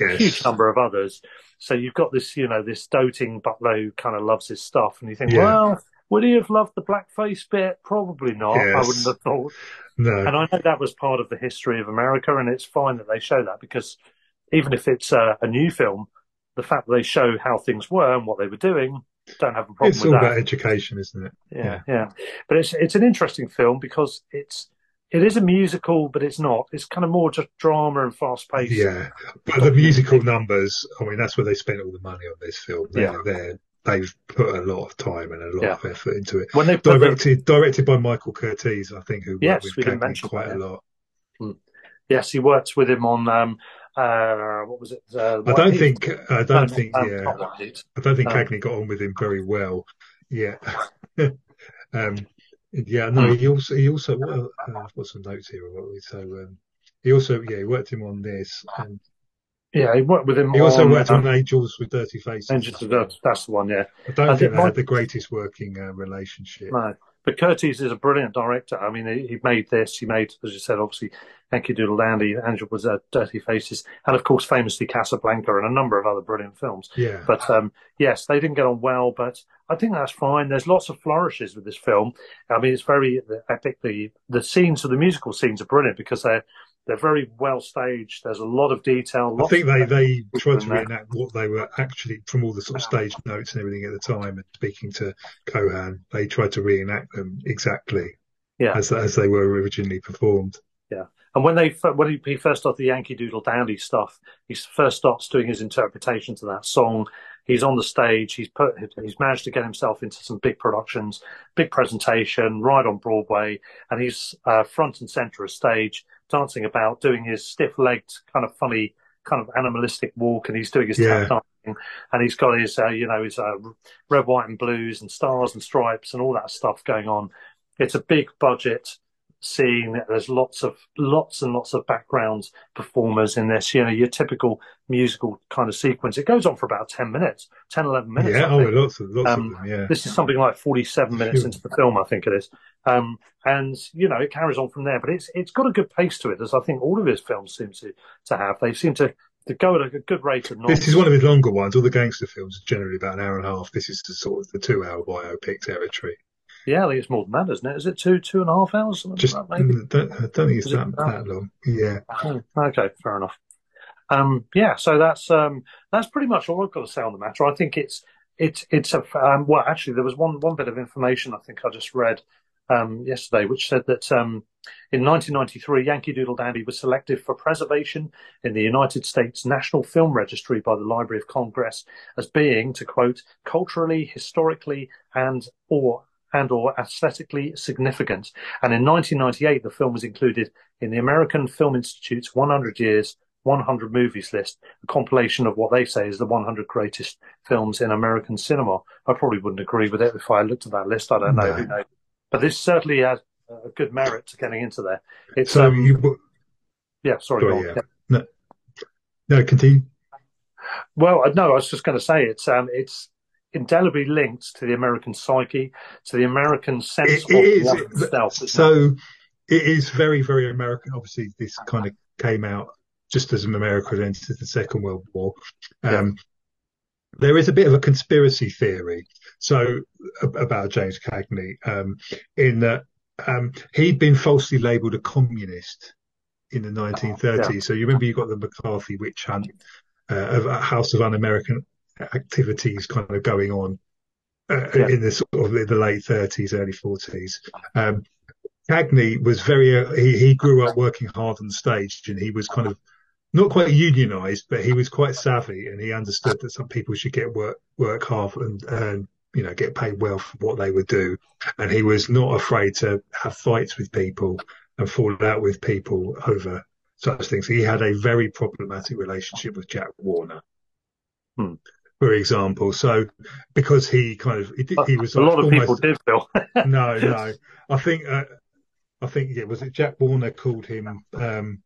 Yes. huge number of others. So you've got this, you know, this doting butler who kind of loves his stuff, and you think, Yeah. well, would he have loved the blackface bit? Probably not. I wouldn't have thought. no, And I know that was part of the history of America, and it's fine that they show that because even if it's a, a new film, the fact that they show how things were and what they were doing, don't have a problem it's with all that. about education, isn't it? Yeah, yeah. But it's it's an interesting film because it's it is a musical, but it's not. It's kind of more just drama and fast paced. Yeah, but the musical numbers, I mean, that's where they spent all the money on this film. They're, Yeah. they're, they've put a lot of time and a lot Yeah. of effort into it. When they put the, Directed, directed by Michael Curtiz, I think, who worked Yes, with we didn't Cagney mention quite that, a lot. yes, he worked with him on um uh what was it? Uh, I don't Heat? think, I don't not- think, um, yeah, I don't think Um, Cagney got on with him very well. Yeah, um, yeah, no, he also, he also, uh, I've got some notes here. So, um, he also, yeah, he worked him on this, and Yeah, he worked with him. he also on, worked um, on Angels with Dirty Faces. Angels of Earth. That's the one. Yeah. I don't I think think they had the greatest working uh, relationship. No, but Curtiz is a brilliant director. I mean, he, he made this. He made, as you said, obviously, Yankee Doodle Dandy. Angel was uh, Dirty Faces, and of course, famously Casablanca, and a number of other brilliant films. Yeah, But um, yes, they didn't get on well, but I think that's fine. There's lots of flourishes with this film. I mean, it's very epic. The the scenes of the musical scenes are brilliant because they're they're very well staged. There's a lot of detail. I think they, they tried to reenact what they were actually from all the sort of stage notes and everything at the time. And speaking to Cohan, they tried to reenact them exactly Yeah. as as they were originally performed. Yeah, and when they when he, he first started the Yankee Doodle Dandy stuff, he first starts doing his interpretation to that song. He's on the stage. He's put he's managed to get himself into some big productions, big presentation, right on Broadway, and he's uh, front and center of stage, dancing about, doing his stiff-legged kind of funny kind of animalistic walk, and he's doing his Yeah. tap dancing, and he's got his, uh, you know, his uh, red, white, and blues, and stars and stripes, and all that stuff going on. It's a big budget scene. There's lots of lots and lots of background performers in this. You know, your typical musical kind of sequence. It goes on for about ten minutes, 10, 11 minutes. Yeah, oh, lots of lots Um, of them. Yeah, This is something like 47 minutes into the film, I think it is. Um, and, you know, it carries on from there, but it's, it's got a good pace to it, as I think all of his films seem to, to have. They seem to, to go at a good rate of this is one of his longer ones. All the gangster films are generally about an hour and a half. This is the sort of the two-hour biopic territory. Yeah, I think it's more than that, isn't it? Is it two, two and a half hours? Something Just like that, maybe? mm, don't, I don't think it's Is it that long. Yeah, Hmm, Okay, fair enough. Um, yeah, so that's um, that's pretty much all I've got to say on the matter. I think it's it's it's a um, well, actually, there was one one bit of information I think I just read um, yesterday, which said that um, in 1993, Yankee Doodle Dandy was selected for preservation in the United States National Film Registry by the Library of Congress as being, to quote, culturally, historically, and or and or aesthetically significant. And in 1998, the film was included in the American Film Institute's 100 Years, 100 Movies list, a compilation of what they say is the 100 greatest films in American cinema. I probably wouldn't agree with it if I looked at that list. I don't know. No. Who knows? But this certainly has a good merit to getting into there. It's so um, you yeah. Sorry, Sorry, go on. yeah. Yeah. no, no, continue. Well, uh, no, I was just going to say it's um, it's indelibly linked to the American psyche, to the American sense It- of it is. life itself. it? So it is very, very American. Obviously, this kind of came out just as America had entered the Second World War. Um, There is a bit of a conspiracy theory. So about James Cagney, um, in that um, he'd been falsely labelled a communist in the 1930s. So you remember you got the McCarthy witch hunt, uh, of a House of Un-American activities kind of going on uh, Yeah. in the sort of the late 30s, early 40s. Um, Cagney was very, uh, he, he grew up working hard on stage and he was kind of not quite unionized, but he was quite savvy and he understood that some people should get work, work hard and, and, you know, get paid well for what they would do. And he was not afraid to have fights with people and fall out with people over such things. He had a very problematic relationship with Jack Warner. Hmm. For example, so because he kind of he, he was a lot of almost, people did, Bill. no, no. I think, uh, I think, yeah, was it Jack Warner called him? Um,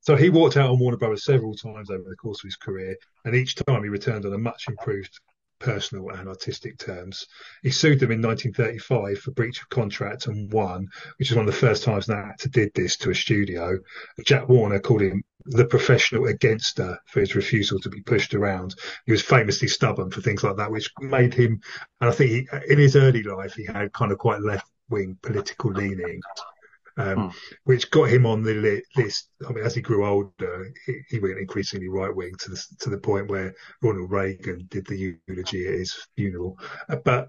so he walked out on Warner Brothers several times over the course of his career, and each time he returned on a much improved personal and artistic terms. He sued them in 1935 for breach of contract and won, which is one of the first times an actor did this to a studio. Jack Warner called him the professional againster for his refusal to be pushed around. He was famously stubborn for things like that, which made him, and I think he, in his early life, he had kind of quite left wing political leaning. Um, Hmm. which got him on the li- list. I mean, as he grew older, he, he went increasingly right wing to the to the point where Ronald Reagan did the eulogy at his funeral. Uh, But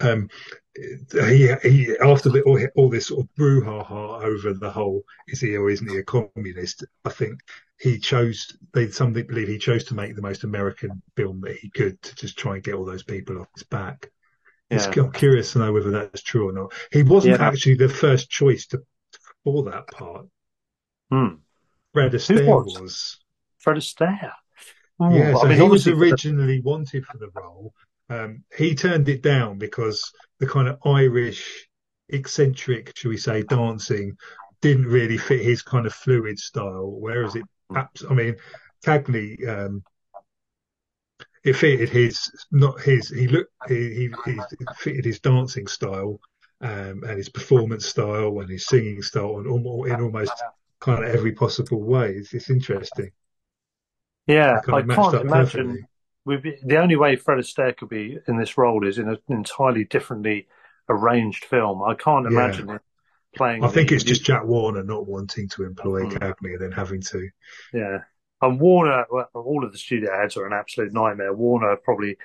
um, he, he after the, all, all this sort of brouhaha over the whole is he or isn't he a communist? I think he chose. They some believe he chose to make the most American film that he could to just try and get all those people off his back. Yeah. I'm curious to know whether that's true or not. He wasn't Yeah. actually the first choice to for that part. Hmm. Fred Astaire was? was. Fred Astaire. Oh, Yeah, so I mean, he was for the- originally wanted for the role. Um, he turned it down because the kind of Irish, eccentric, shall we say, dancing didn't really fit his kind of fluid style. Whereas it, abs- I mean, Cagney, um, it fitted his, not his. He looked, he, he, he fitted his dancing style, um, and his performance style and his singing style, and almost, in almost kind of every possible way. It's, it's interesting. Yeah, It kind I of matched can't up imagine. perfectly. We'd be, the only way Fred Astaire could be in this role is in an entirely differently arranged film. I can't Yeah. imagine it playing. I think the- it's just Jack Warner not wanting to employ Mm. Cagney and then having to. Yeah. And Warner, well, all of the studio heads are an absolute nightmare. Warner probably,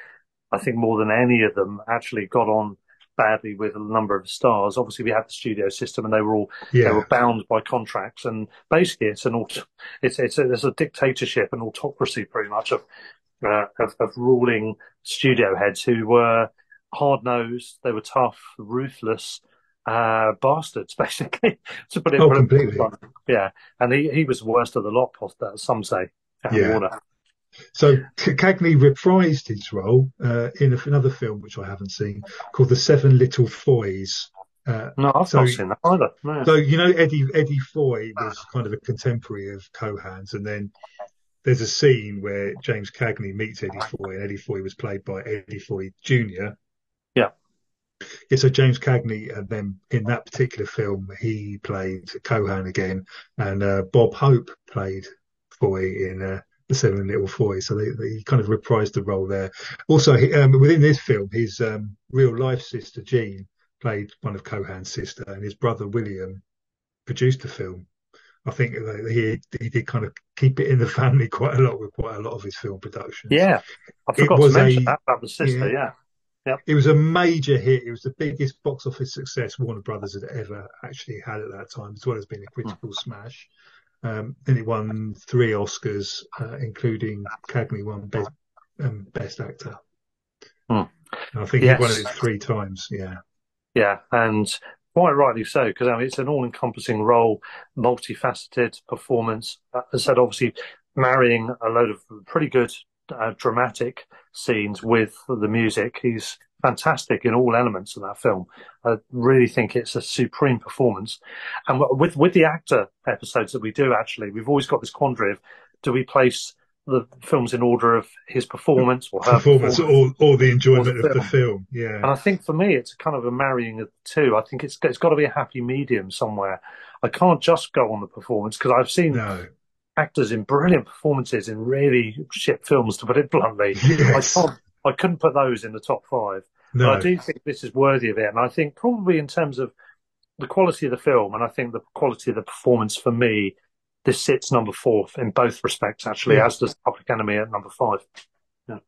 I think more than any of them, actually got on badly with a number of stars. Obviously, we had the studio system, and they were all they were bound by contracts. And basically, it's an aut- it's it's a, it's a dictatorship, an autocracy, pretty much of uh, of, of ruling studio heads who were hard nosed, they were tough, ruthless, uh, bastards, basically, to put it. Oh, completely. Yeah, and he, he was the worst of the lot, some say. Yeah. Warner. So Cagney reprised his role uh, in another film which I haven't seen called The Seven Little Foys. Uh, no, I've so, not seen that either. No. So you know Eddie Eddie Foy was kind of a contemporary of Cohan's, and then there's a scene where James Cagney meets Eddie Foy, and Eddie Foy was played by Eddie Foy Jr. Yeah. Yeah, so James Cagney, and then in that particular film, he played Cohan again, and uh, Bob Hope played Foy in uh, the Seven Little Foys. So they, they kind of reprised the role there. Also, he, um, within this film, his um, real life sister Jean played one of Cohan's sister, and his brother William produced the film. I think he he did kind of keep it in the family quite a lot with quite a lot of his film productions. Yeah, I forgot to mention a, that about the sister. Yeah. yeah. Yep. It was a major hit. It was the biggest box office success Warner Brothers had ever actually had at that time, as well as being a critical mm. smash. Um, and it won three Oscars, uh, including Cagney won Best, um, best Actor. Hmm. I think yes. he won it three times. Yeah. Yeah, and quite rightly so, because I mean, it's an all-encompassing role, multifaceted performance. As I said, obviously marrying a load of pretty good uh, dramatic scenes with the music. He's fantastic in all elements of that film. I really think it's a supreme performance. And with with the actor episodes that we do, actually, we've always got this quandary of do we place the films in order of his performance or her performance, performance or, or the enjoyment or the of the film. Yeah. And I think for me, it's kind of a marrying of the two. I think it's it's got to be a happy medium somewhere. I can't just go on the performance because I've seen no. actors in brilliant performances in really shit films, to put it bluntly. Yes. I can't I couldn't put those in the top five. No. But I do think this is worthy of it. And I think probably in terms of the quality of the film, and I think the quality of the performance for me, this sits number four in both respects, actually, yeah. as does Public Enemy at number five. Yeah.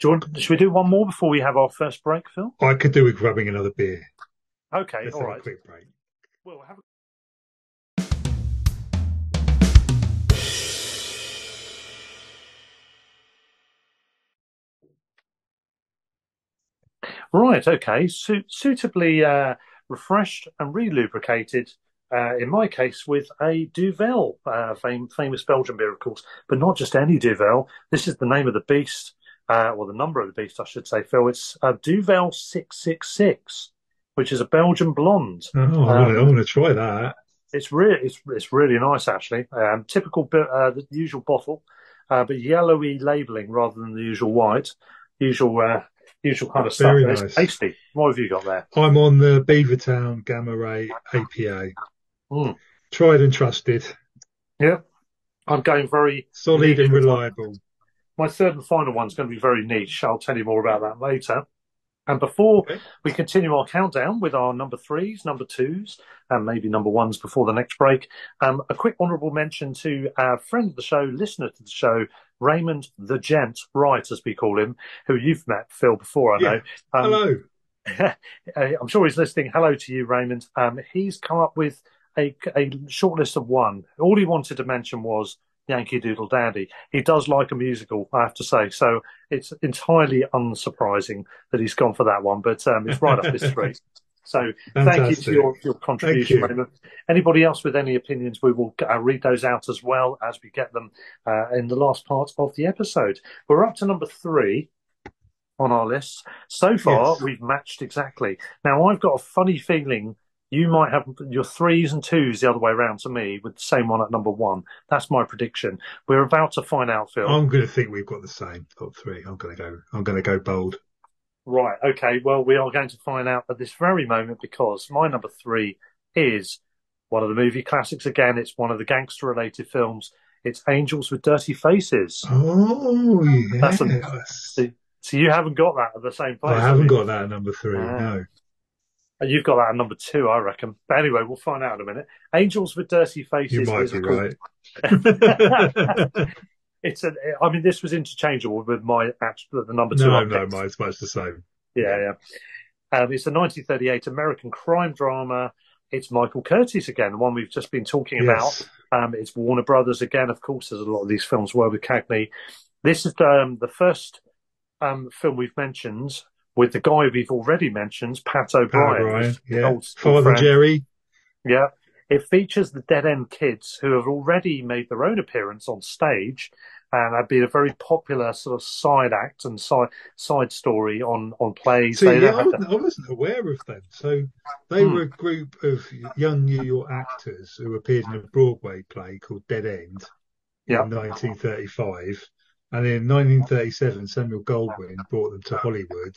Do you want, should we do one more before we have our first break, Phil? I could do with grabbing another beer. Okay, Let's all right. quick break. Well, have a Right, okay. Su- suitably uh, refreshed and relubricated, uh, in my case, with a Duvel, uh, fam- famous Belgian beer, of course, but not just any Duvel. This is the name of the beast, uh, or the number of the beast, I should say, Phil. It's a Duvel 666, which is a Belgian blonde. Oh, I want to try that. It's really, it's, it's really nice, actually. Um, typical, uh, the usual bottle, uh, but yellowy labelling rather than the usual white. Usual uh, usual kind of stuff. Very nice. It's tasty. What have you got there? I'm on the Beavertown Gamma Ray APA. Mm. Tried and trusted. Yeah. I'm going very solid and reliable. My third and final one's going to be very niche. I'll tell you more about that later. And before okay. we continue our countdown with our number threes, number twos, and maybe number ones before the next break, um, a quick honourable mention to our friend of the show, listener to the show, Raymond the Gent Wright, as we call him, who you've met, Phil, before, I know. Um, Hello. I'm sure he's listening. Hello to you, Raymond. Um, he's come up with a, a short list of one. All he wanted to mention was Yankee Doodle Dandy. He does like a musical, I have to say. So it's entirely unsurprising that he's gone for that one, but um, it's right up his street. So Fantastic. thank you for your, your contribution, Raymond. Anybody else with any opinions, we will uh, read those out as well as we get them uh, in the last part of the episode. We're up to number three on our list. So far, yes. we've matched exactly. Now, I've got a funny feeling you might have your threes and twos the other way around to me with the same one at number one. That's my prediction. We're about to find out, Phil. I'm going to think we've got the same top three. I'm going to go. I'm going to go bold. Right. Okay. Well, we are going to find out at this very moment because my number three is one of the movie classics. Again, it's one of the gangster-related films. It's Angels with Dirty Faces. Oh, yes. A, so, so, you haven't got that at the same place. I haven't got that at number three. Uh, no. You've got that at number two, I reckon. But anyway, we'll find out in a minute. Angels with Dirty Faces. You might be right. it's a. I mean, this was interchangeable with my actual the number two. No, no, mine's much the same. Yeah, yeah. Um, it's a 1938 American crime drama. It's Michael Curtiz again, the one we've just been talking yes. about. Um, it's Warner Brothers again, of course, as a lot of these films were with Cagney. This is um, the first um, film we've mentioned with the guy we've already mentioned, Pat O'Brien. O'Brien, yeah. old Father friend. Jerry. Yeah. It features the Dead End Kids who have already made their own appearance on stage and have been a very popular sort of side act and side side story on on plays. See, yeah, don't I, to- wasn't, I wasn't aware of them. So they Hmm. were a group of young New York actors who appeared in a Broadway play called Dead End Yeah. in 1935. And in 1937, Samuel Goldwyn brought them to Hollywood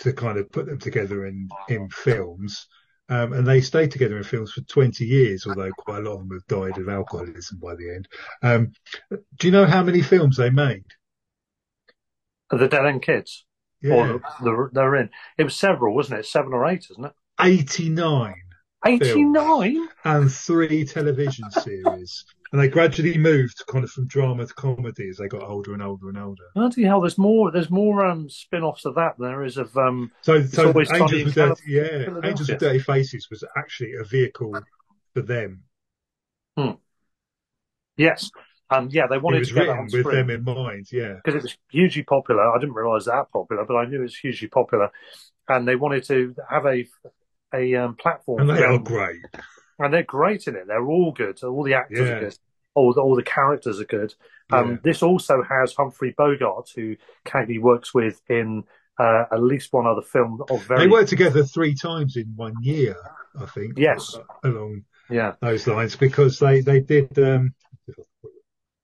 to kind of put them together in, in films. Um, and they stayed together in films for 20 years, although quite a lot of them have died of alcoholism by the end. Um, do you know how many films they made? the Dead End Kids. Yeah, Or the, they're in. It was several, wasn't it? Seven or eight, isn't it? 89. 89? and three television series. And they gradually moved kind of from drama to comedy as they got older and older and older. Bloody hell, there's more there's more um spin offs of that than there is of um So, so Angels with Dirty, yeah, Angels with Dirty Faces was actually a vehicle for them. yes. Um yeah, they It wanted was to get written on with them in mind, yeah. because it was hugely popular. I didn't realise that popular, but I knew it was hugely popular, and they wanted to have a a um, platform. And they are great. And they're great in it. They're all good. All the actors Yeah. are good. All the, all the characters are good. Um, Yeah. This also has Humphrey Bogart, who Cagney works with in uh, at least one other film of very They worked together three times in one year, I think. Yes. Along yeah those lines because they, they did, um,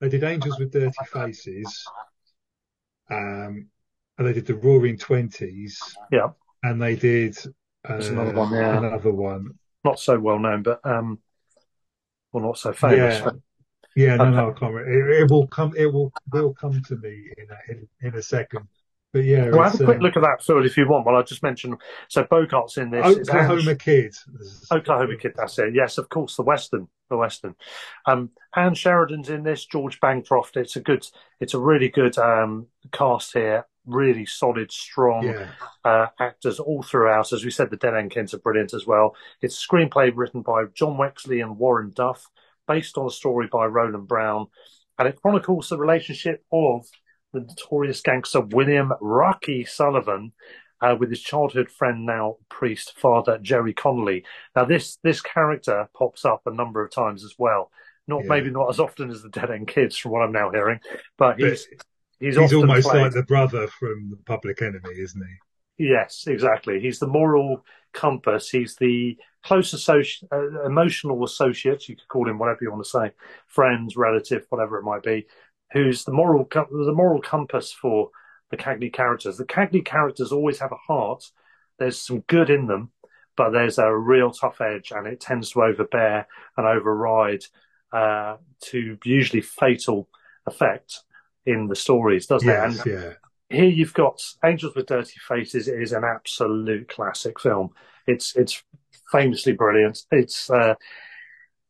they did Angels with Dirty Faces. Um, and they did the Roaring Twenties. yeah and they did uh, another one, yeah. another one. Not so well known, but um, well not so famous. Yeah. Yeah, no, no, I can't. It, it will come. It will will come to me in a, in, in a second. But yeah, Well, have a quick um, look at that, Phil, if you want. Well, I just mentioned so Bogart's in this. Oklahoma Kid. Oklahoma Kid, that's it. Yes, of course, the Western, the Western. Um, Ann Sheridan's in this. George Bancroft. It's a good, it's a really good um, cast here. Really solid, strong Yeah, uh, actors all throughout. As we said, the Dead End Kids are brilliant as well. It's a screenplay written by John Wexley and Warren Duff, based on a story by Roland Brown, and it chronicles the relationship of the notorious gangster William Rocky Sullivan uh, with his childhood friend, now priest Father Jerry Connolly. Now, this this character pops up a number of times as well. Not Yeah. maybe not as often as the Dead End Kids, from what I'm now hearing, but but he's he's, he's almost played- like the brother from the Public Enemy, isn't he? Yes, exactly. He's the moral compass. He's the close associate, uh, emotional associate. You could call him whatever you want to say, friends, relative, whatever it might be. Who's the moral com- the moral compass for the Cagney characters? The Cagney characters always have a heart. There's some good in them, but there's a real tough edge, and it tends to overbear and override uh, to usually fatal effect in the stories, doesn't it? And yeah. here you've got Angels with Dirty Faces It is an absolute classic film. It's it's famously brilliant. It's uh,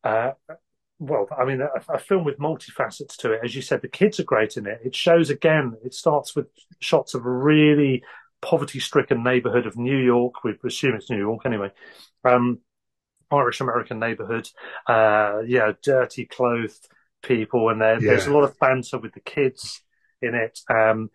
uh, well, I mean, a, a film with multifacets to it. As you said, the kids are great in it. It shows again. It starts with shots of a really poverty-stricken neighborhood of New York. We assume it's New York anyway. Um, Irish American neighborhood. Uh, yeah, dirty clothed people, and there, there's a lot of banter with the kids in it. Um,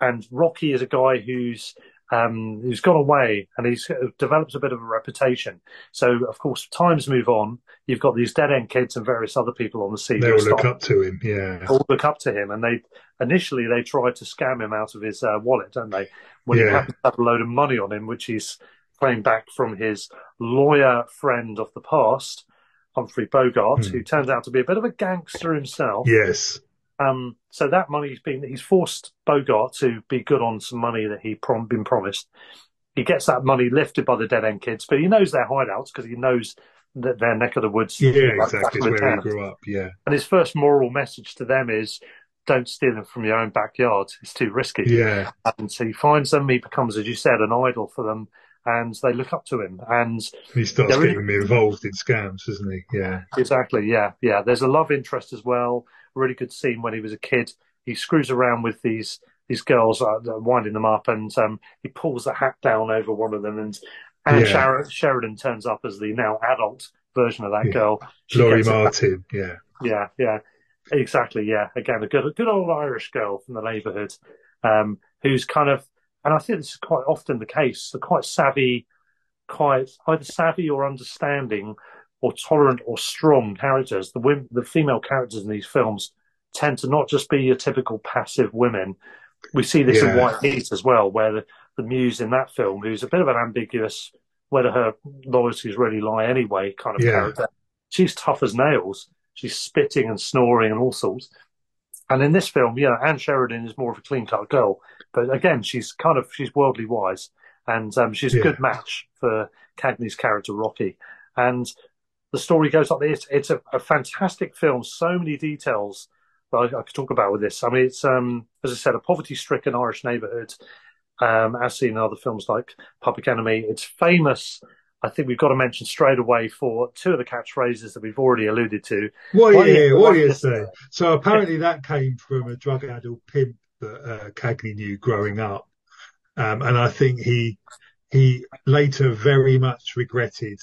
and Rocky is a guy who's um, who's gone away and he's uh, developed a bit of a reputation. So, of course, times move on. You've got these dead end kids and various other people on the scene They all look up to him. Yeah, all look up to him, and they initially they tried to scam him out of his uh, wallet, don't they? When he Yeah. happens to have a load of money on him, which he's claimed back from his lawyer friend of the past, Humphrey Bogart, Hmm. who turns out to be a bit of a gangster himself. yes, Um, so that money's been he's forced Bogart to be good on some money that he prom- been promised. He gets that money lifted by the dead end kids, but he knows their hideouts because he knows that their neck of the woods. yeah, like, exactly. back It's of the where he grew up. Yeah, And his first moral message to them is, "Don't steal them from your own backyard. It's too risky." yeah, And so he finds them. He becomes, as you said, an idol for them, and they look up to him. And he starts They're really- getting involved in scams, doesn't he? Yeah, exactly, yeah, yeah. There's a love interest as well. Really good scene when he was a kid. He screws around with these these girls, uh, winding them up, and um, he pulls the hat down over one of them, and and Yeah. Sheridan, Sheridan turns up as the now adult version of that Yeah. girl. She Laurie gets it back- Martin. Yeah, Yeah, yeah, exactly. Yeah, again, a good, a good old Irish girl from the neighbourhood, um, who's kind of and I think this is quite often the case. The quite savvy, quite either savvy or understanding, or tolerant or strong characters. The women, the female characters in these films tend to not just be your typical passive women. We see this yeah. in White Heat as well, where the, the muse in that film, who's a bit of an ambiguous whether her loyalties really lie anyway kind of yeah. character. She's tough as nails. She's spitting and snoring and all sorts. And in this film, yeah, Ann Sheridan is more of a clean cut girl, but again, she's kind of she's worldly wise, and um, she's a yeah. good match for Cagney's character Rocky. And the story goes like this. It's a, a fantastic film. So many details that I, I, could talk about with this. I mean, it's um, as I said, a poverty-stricken Irish neighbourhood, um, as seen in other films like Public Enemy. It's famous I think we've got to mention straight away for two of the catchphrases that we've already alluded to. What, what yeah, what do you say? So apparently that came from a drug-addled pimp that uh, Cagney knew growing up, um, and I think he he later very much regretted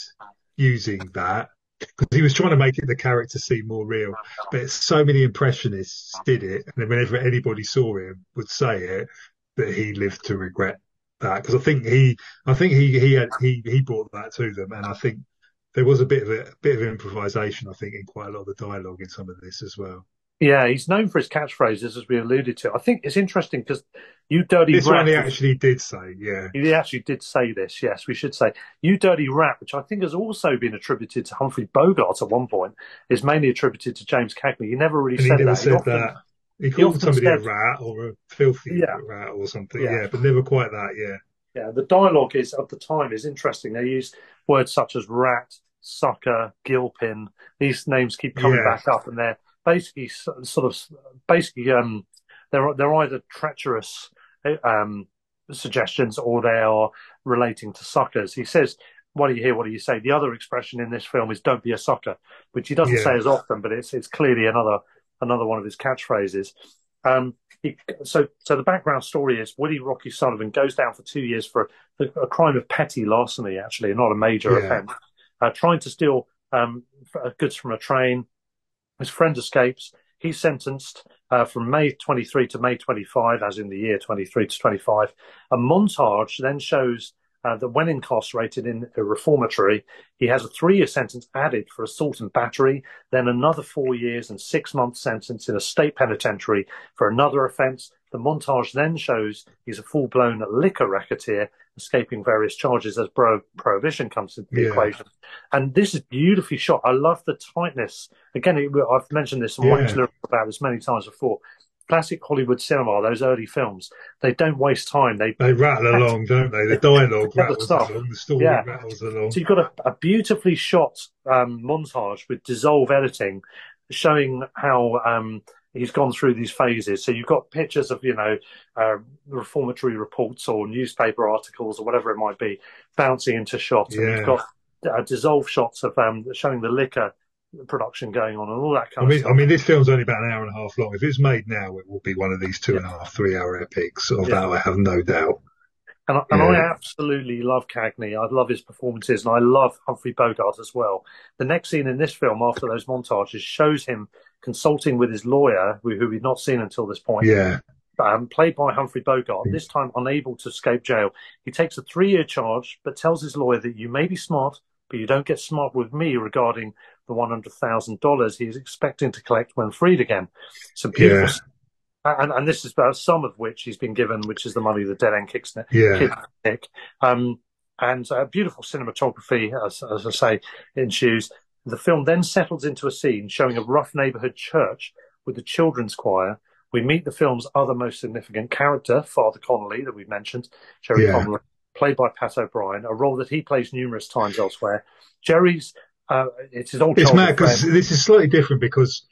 using that because he was trying to make it the character seem more real. But so many impressionists did it, and whenever anybody saw him, would say it that he lived to regret that because I think he, I think he he had, he he brought that to them, and I think there was a bit of a, a bit of improvisation. I think in quite a lot of the dialogue in some of this as well. Yeah, he's known for his catchphrases, as we alluded to. I think it's interesting because you dirty this rat. one he actually did say, yeah. He actually did say this. Yes, we should say you dirty rat, which I think has also been attributed to Humphrey Bogart at one point, is mainly attributed to James Cagney. He never really and said he never that. Said often, that. He called he somebody said, a rat or a filthy yeah, rat or something. Yeah. yeah, but never quite that. Yeah. Yeah, the dialogue is of the time is interesting. They use words such as rat, sucker, gilpin. These names keep coming yeah. back up, and they're basically sort of basically um, they're they're either treacherous um, suggestions or they are relating to suckers. He says, "What do you hear? What do you say?" The other expression in this film is "Don't be a sucker," which he doesn't yeah. say as often, but it's it's clearly another another one of his catchphrases. Um, he, so, so the background story is Woody Rocky Sullivan goes down for two years for a, a crime of petty larceny, actually, not a major yeah. offence, uh, trying to steal um, uh, goods from a train. His friend escapes. He's sentenced uh, from May 23 to May 25, as in the year 23 to 25. A montage then shows uh, that when incarcerated in a reformatory, he has a three year sentence added for assault and battery, then another four years and six month sentence in a state penitentiary for another offence. The montage then shows he's a full blown liquor racketeer, escaping various charges as bro- prohibition comes into the yeah. equation. And this is beautifully shot. I love the tightness. Again, it, I've mentioned this and yeah. wanted to learn about this many times before classic Hollywood cinema, those early films, they don't waste time. They they rattle along, don't they? The dialogue rattles the along, the story yeah. rattles along. So you've got a, a beautifully shot um, montage with dissolve editing, showing how um, he's gone through these phases. So you've got pictures of you know uh, reformatory reports or newspaper articles or whatever it might be bouncing into shots, yeah. and you've got uh, dissolve shots of um, showing the liquor production going on and all that kind I mean, of stuff. I mean, this film's only about an hour and a half long. If it's made now, it will be one of these two yeah. and a half, three hour epics. Of yeah. that, I have no doubt. And, I, and I absolutely love Cagney. I love his performances, and I love Humphrey Bogart as well. The next scene in this film, after those montages, shows him consulting with his lawyer, who, who we've not seen until this point. Yeah. Um, played by Humphrey Bogart, this time unable to escape jail. He takes a three year charge, but tells his lawyer that you may be smart, but you don't get smart with me regarding the $100,000 he is expecting to collect when freed again. Some beautiful. Yeah. And, and this is about some of which he's been given, which is the money the dead end kicks yeah. kick. Um, and uh, beautiful cinematography, as, as I say, ensues. The film then settles into a scene showing a rough neighborhood church with the children's choir. We meet the film's other most significant character, Father Connolly, that we've mentioned, Jerry yeah. Connolly, played by Pat O'Brien, a role that he plays numerous times elsewhere. Jerry's uh, it's his old. It's mad because this is slightly different because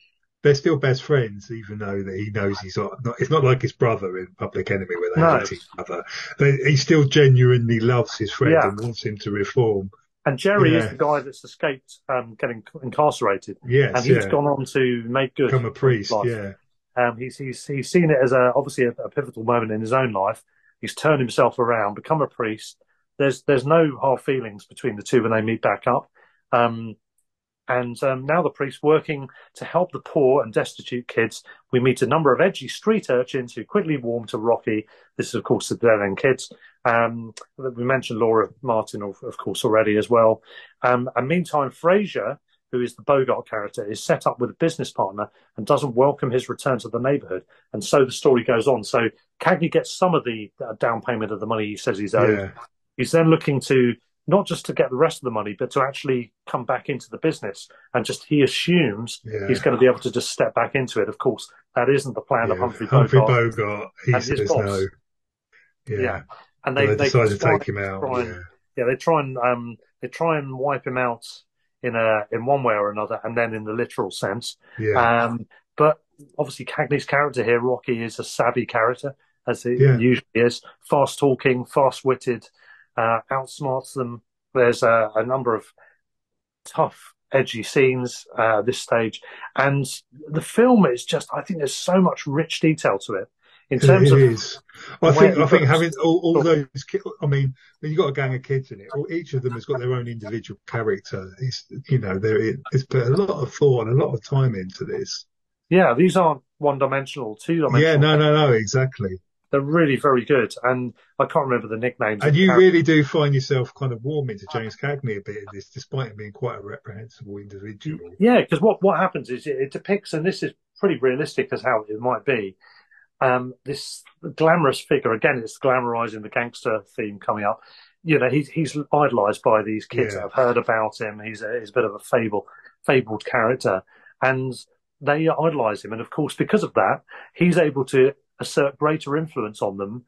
they're still best friends, even though that he knows he's not. It's not like his brother in Public Enemy where they no. hate each other. They, he still genuinely loves his friend yeah. and wants him to reform. And Jerry yeah. is the guy that's escaped um, getting incarcerated. Yes, and he's yeah. gone on to make good. Become a priest. Yeah. Um, he's he's he's seen it as a obviously a, a pivotal moment in his own life. He's turned himself around, become a priest. There's there's no hard feelings between the two when they meet back up. Um, And um, now the priest working to help the poor and destitute kids. We meet a number of edgy street urchins who quickly warm to Rocky. This is, of course, the Dead End Kids. Um, we mentioned Laura Martin, of, of course, already as well. Um, and meantime, Frazier, who is the Bogart character, is set up with a business partner and doesn't welcome his return to the neighborhood. And so the story goes on. So Cagney gets some of the uh, down payment of the money he says he's owed. Yeah. He's then looking to not just to get the rest of the money, but to actually come back into the business. And just he assumes Yeah. he's going to be able to just step back into it. Of course, that isn't the plan of Yeah. Humphrey Humphrey Bogart. Bogart. He and says no. Yeah. Yeah. And They, they, they decide to take him out. and- Yeah. they try and um, they try and wipe him out in a in one way or another, and then in the literal sense. Yeah. Um, but obviously, Cagney's character here, Rocky, is a savvy character, as he usually is. Fast talking, fast witted, uh, outsmarts them. There's a, a number of tough, edgy scenes uh, this stage, and the film is just. I think there's so much rich detail to it in terms It of is. I think. I think having all, all those, I mean, when you got a gang of kids in it, all, each of them has got their own individual character. It's you know, there it- it's put a lot of thought and a lot of time into this. yeah, these aren't one dimensional, two dimensional. Yeah. No. No. No. Exactly. They're really very good, and I can't remember the nicknames. And you characters. really do find yourself kind of warming to James Cagney a bit in this, despite him being quite a reprehensible individual. Yeah, because what, what happens is it, it depicts, and this is pretty realistic as how it might be, um, this glamorous figure. Again, it's glamorizing the gangster theme coming up. You know, he's he's idolized by these kids Yeah. that have heard about him. He's a, he's a bit of a fable, fabled character, and they idolize him. And of course, because of that, he's able to assert greater influence on them,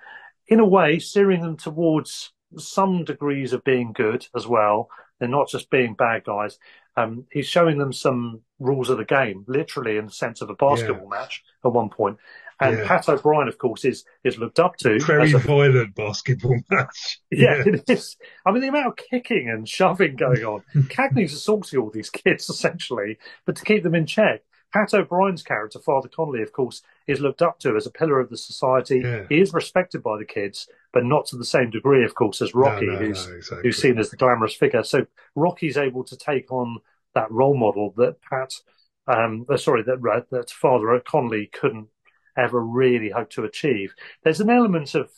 in a way, steering them towards some degrees of being good as well. They're not just being bad guys. Um, he's showing them some rules of the game, literally in the sense of a basketball match at one point. And Yeah. Pat O'Brien, of course, is is looked up to. Very as a- violent basketball match. yeah, it is. I mean, the amount of kicking and shoving going on. Cagney's assaulting all these kids essentially, but to keep them in check. Pat O'Brien's character, Father Connolly, of course, is looked up to as a pillar of the society. Yeah. He is respected by the kids, but not to the same degree, of course, as Rocky, no, no, who's no, exactly. who's seen as the glamorous figure. So Rocky's able to take on that role model that Pat, um, uh, sorry, that that Father Connolly couldn't ever really hope to achieve. There's an element of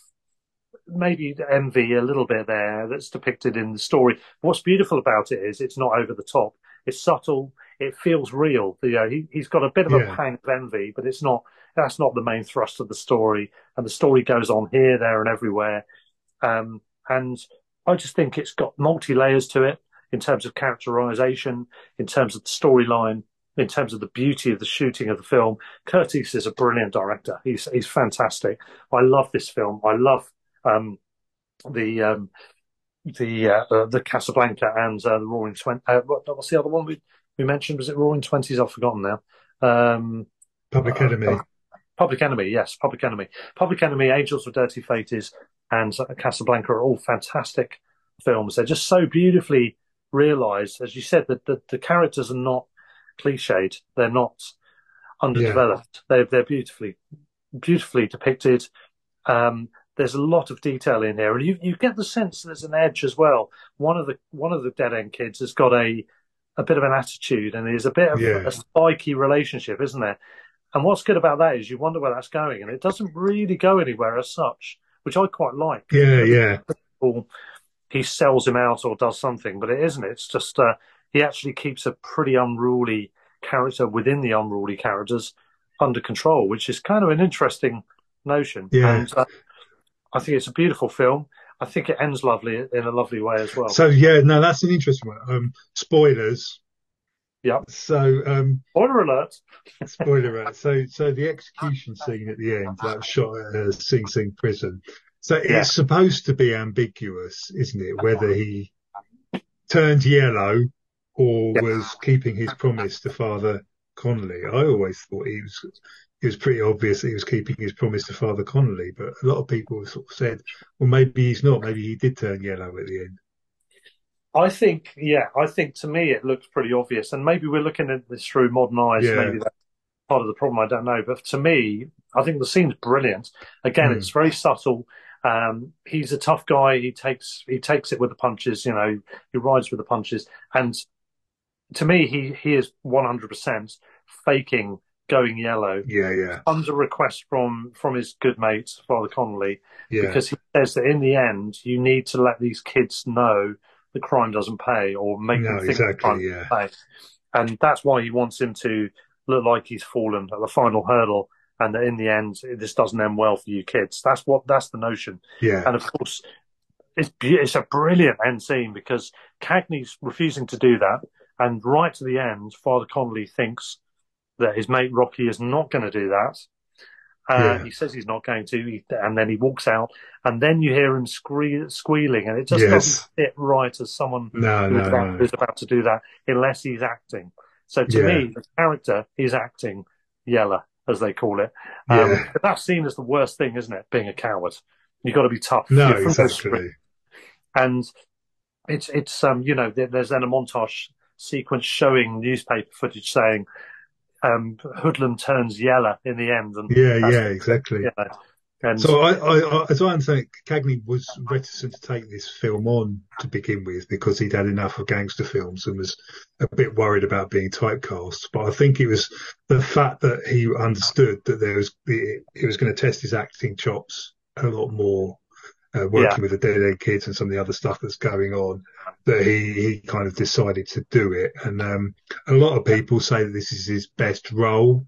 maybe envy a little bit there that's depicted in the story. What's beautiful about it is it's not over the top. It's subtle. It feels real. You know, he, he's got a bit of Yeah. a pang of envy, but it's not. That's not the main thrust of the story. And the story goes on here, there, and everywhere. Um, and I just think it's got multi layers to it in terms of characterization, in terms of the storyline, in terms of the beauty of the shooting of the film. Curtiz is a brilliant director. He's he's fantastic. I love this film. I love um, the um, the uh, the Casablanca and uh, the Roaring Twenties. Uh, what, what's the other one we we mentioned? Was it Roaring Twenties? I've forgotten now. Um, Public Enemy. uh, Public Enemy, yes, Public Enemy. Public Enemy, Angels with Dirty Faces, and uh, Casablanca are all fantastic films. They're just so beautifully realised. As you said, that the, the characters are not cliched. They're not underdeveloped. They're they're beautifully beautifully depicted. Um, there's a lot of detail in here, and you you get the sense there's an edge as well. One of the one of the dead end kids has got a a bit of an attitude, and there's a bit of Yeah. a spiky relationship, isn't there? And what's good about that is you wonder where that's going, and it doesn't really go anywhere as such, which I quite like. Yeah, yeah. He sells him out or does something, but it isn't. It's just uh, he actually keeps a pretty unruly character within the unruly characters under control, which is kind of an interesting notion. Yeah. And uh, I think it's a beautiful film. I think it ends lovely in a lovely way as well. So yeah, no, that's an interesting one. Um, spoilers. Yep. So um, Spoiler alert. spoiler alert. So so the execution scene at the end, that shot at uh, Sing Sing prison. So it's supposed to be ambiguous, isn't it? Whether he turned yellow or Yeah. was keeping his promise to Father Connolly. I always thought he was. It was pretty obvious that he was keeping his promise to Father Connolly, but a lot of people sort of said, "Well, maybe he's not. Maybe he did turn yellow at the end." I think, yeah, I think to me it looks pretty obvious, and maybe we're looking at this through modern eyes. Yeah. Maybe that's part of the problem. I don't know, but to me, I think the scene's brilliant. Again, Hmm. it's very subtle. Um, he's a tough guy. He takes he takes it with the punches. You know, he rides with the punches, and to me, he he is one hundred percent faking going yellow. Yeah, yeah. Under request from from his good mate Father Connolly, Yeah. because he says that in the end, you need to let these kids know the crime doesn't pay, or make No, them think the crime yeah. doesn't pay, and that's why he wants him to look like he's fallen at the final hurdle, and that in the end, this doesn't end well for you kids. That's what that's the notion. Yeah. And of course, it's it's a brilliant end scene because Cagney's refusing to do that, and right to the end, Father Connolly thinks that his mate Rocky is not going to do that. Uh, Yeah. He says he's not going to, and then he walks out, and then you hear him scree- squealing, and it just Yes. doesn't fit right as someone No, who's, no, about, no. who's about to do that, unless he's acting. So to Yeah. me, the character is acting Yeller, as they call it. Um, Yeah. that's seen as the worst thing, isn't it? Being a coward. You've got to be tough. No, You're from the street. exactly. And it's it's um you know there- there's then a montage sequence showing newspaper footage saying um Hoodlum turns yellow in the end and Yeah, yeah, exactly. you know, and So I, I, I, as I understand it, Cagney was reticent to take this film on to begin with because he'd had enough of gangster films and was a bit worried about being typecast. But I think it was the fact that he understood that there was he was going to test his acting chops a lot more, uh, working Yeah. with the Dead End Kids and some of the other stuff that's going on, that he he kind of decided to do it. And um, a lot of people say that this is his best role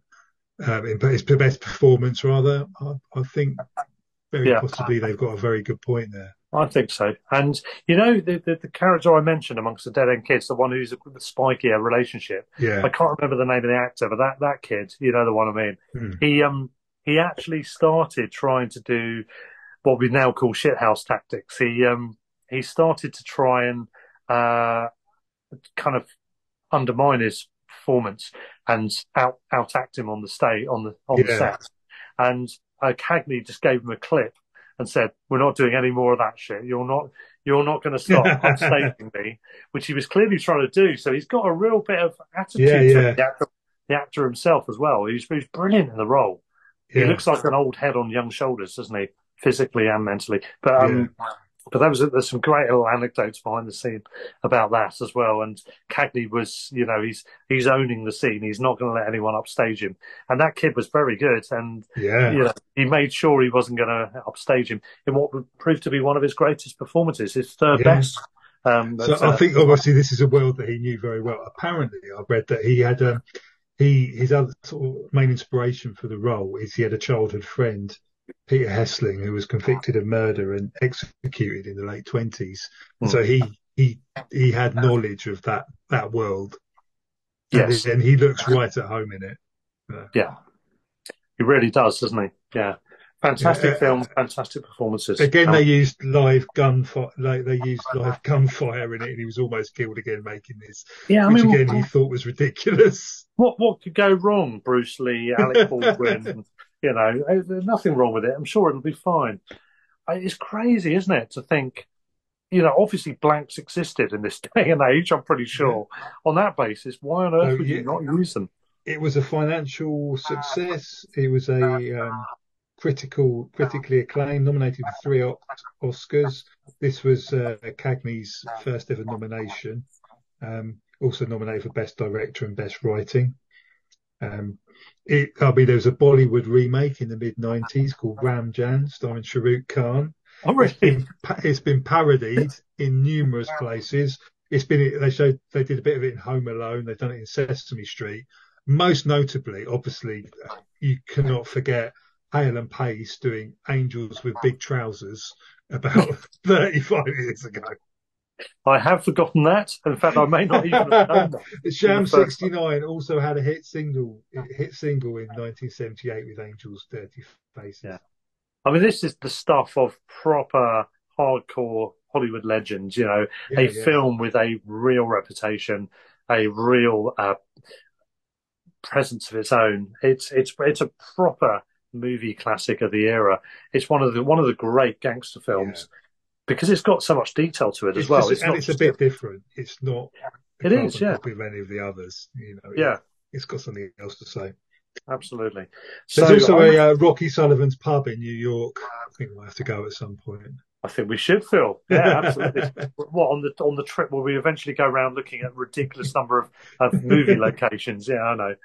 um, his best performance, rather. I, I think very Yeah. possibly they've got a very good point there. I think so. And you know the, the the character I mentioned amongst the dead end kids, the one who's a, the spikier relationship. Yeah, I can't remember the name of the actor, but that that kid, you know the one I mean. Hmm. He um he actually started trying to do what we now call shithouse tactics. He um he started to try and uh kind of undermine his performance and out out act him on the stage on the on the set. And uh, Cagney just gave him a clip and said, "We're not doing any more of that shit. You're not you're not going to stop upstaging me," which he was clearly trying to do. So he's got a real bit of attitude Yeah, to yeah. the actor, the actor himself as well. He's, he's brilliant in the role. He looks like an old head on young shoulders, doesn't he? Physically and mentally. But um, but there was there's some great little anecdotes behind the scene about that as well. And Cagney was, you know, he's he's owning the scene. He's not going to let anyone upstage him. And that kid was very good. And yeah. you know, he made sure he wasn't going to upstage him in what would prove to be one of his greatest performances, his third Yeah. best. Um, So but, I uh, think obviously this is a world that he knew very well. Apparently, I've read that he had um, he his other sort of main inspiration for the role is he had a childhood friend, Peter Hessling, who was convicted of murder and executed in the late twenties. Hmm. So he he he had knowledge of that that world. And, Yes. and he looks right at home in it. yeah, he really does, doesn't he? Yeah. Fantastic Yeah. film, fantastic performances. Again, Um, they used live gunfire. Like they used live gunfire in it, and he was almost killed again making this, yeah, I which mean, again he thought was ridiculous. what what could go wrong? Bruce Lee, Alec Baldwin, you know, eh, there's nothing wrong with it. I'm sure it'll be fine. It's crazy, isn't it, to think, you know, obviously blanks existed in this day and age. I'm pretty sure. On that basis, why on earth Oh, would yeah. you not use them? it was a financial success. It was a um, critical, critically acclaimed, nominated for three Oscars. This was uh, Cagney's first ever nomination. Um, also nominated for Best Director and Best Writing. Um, it, I mean, there was a Bollywood remake in the mid '90s called Ram Jaane, starring Shahrukh Khan. Oh, It's really? been it's been parodied in numerous places. It's been they showed they did a bit of it in Home Alone. They've done it in Sesame Street. Most notably, obviously, you cannot forget Hale and Pace doing Angels with Big Trousers about 35 years ago. I have forgotten that. In fact, I may not even have known that. Sham 69 also had a hit single hit single in 1978 with Angels Dirty Faces. Yeah. I mean, this is the stuff of proper hardcore Hollywood legends, you know, Yeah, a yeah. film with a real reputation, a real uh, presence of its own. It's it's it's a proper movie classic of the era. It's one of the one of the great gangster films because it's got so much detail to it as It's well. just- It's and not it's a bit different. It's not It carbon yeah. of any of the others. You know, yeah, it's got something else to say. absolutely. There's So also a uh, Rocky Sullivan's pub in New York. I think we'll have to go at some point. I think we should, Phil. Yeah, absolutely. what on the on the trip will we eventually go around looking at ridiculous number of, of movie locations? Yeah, I know.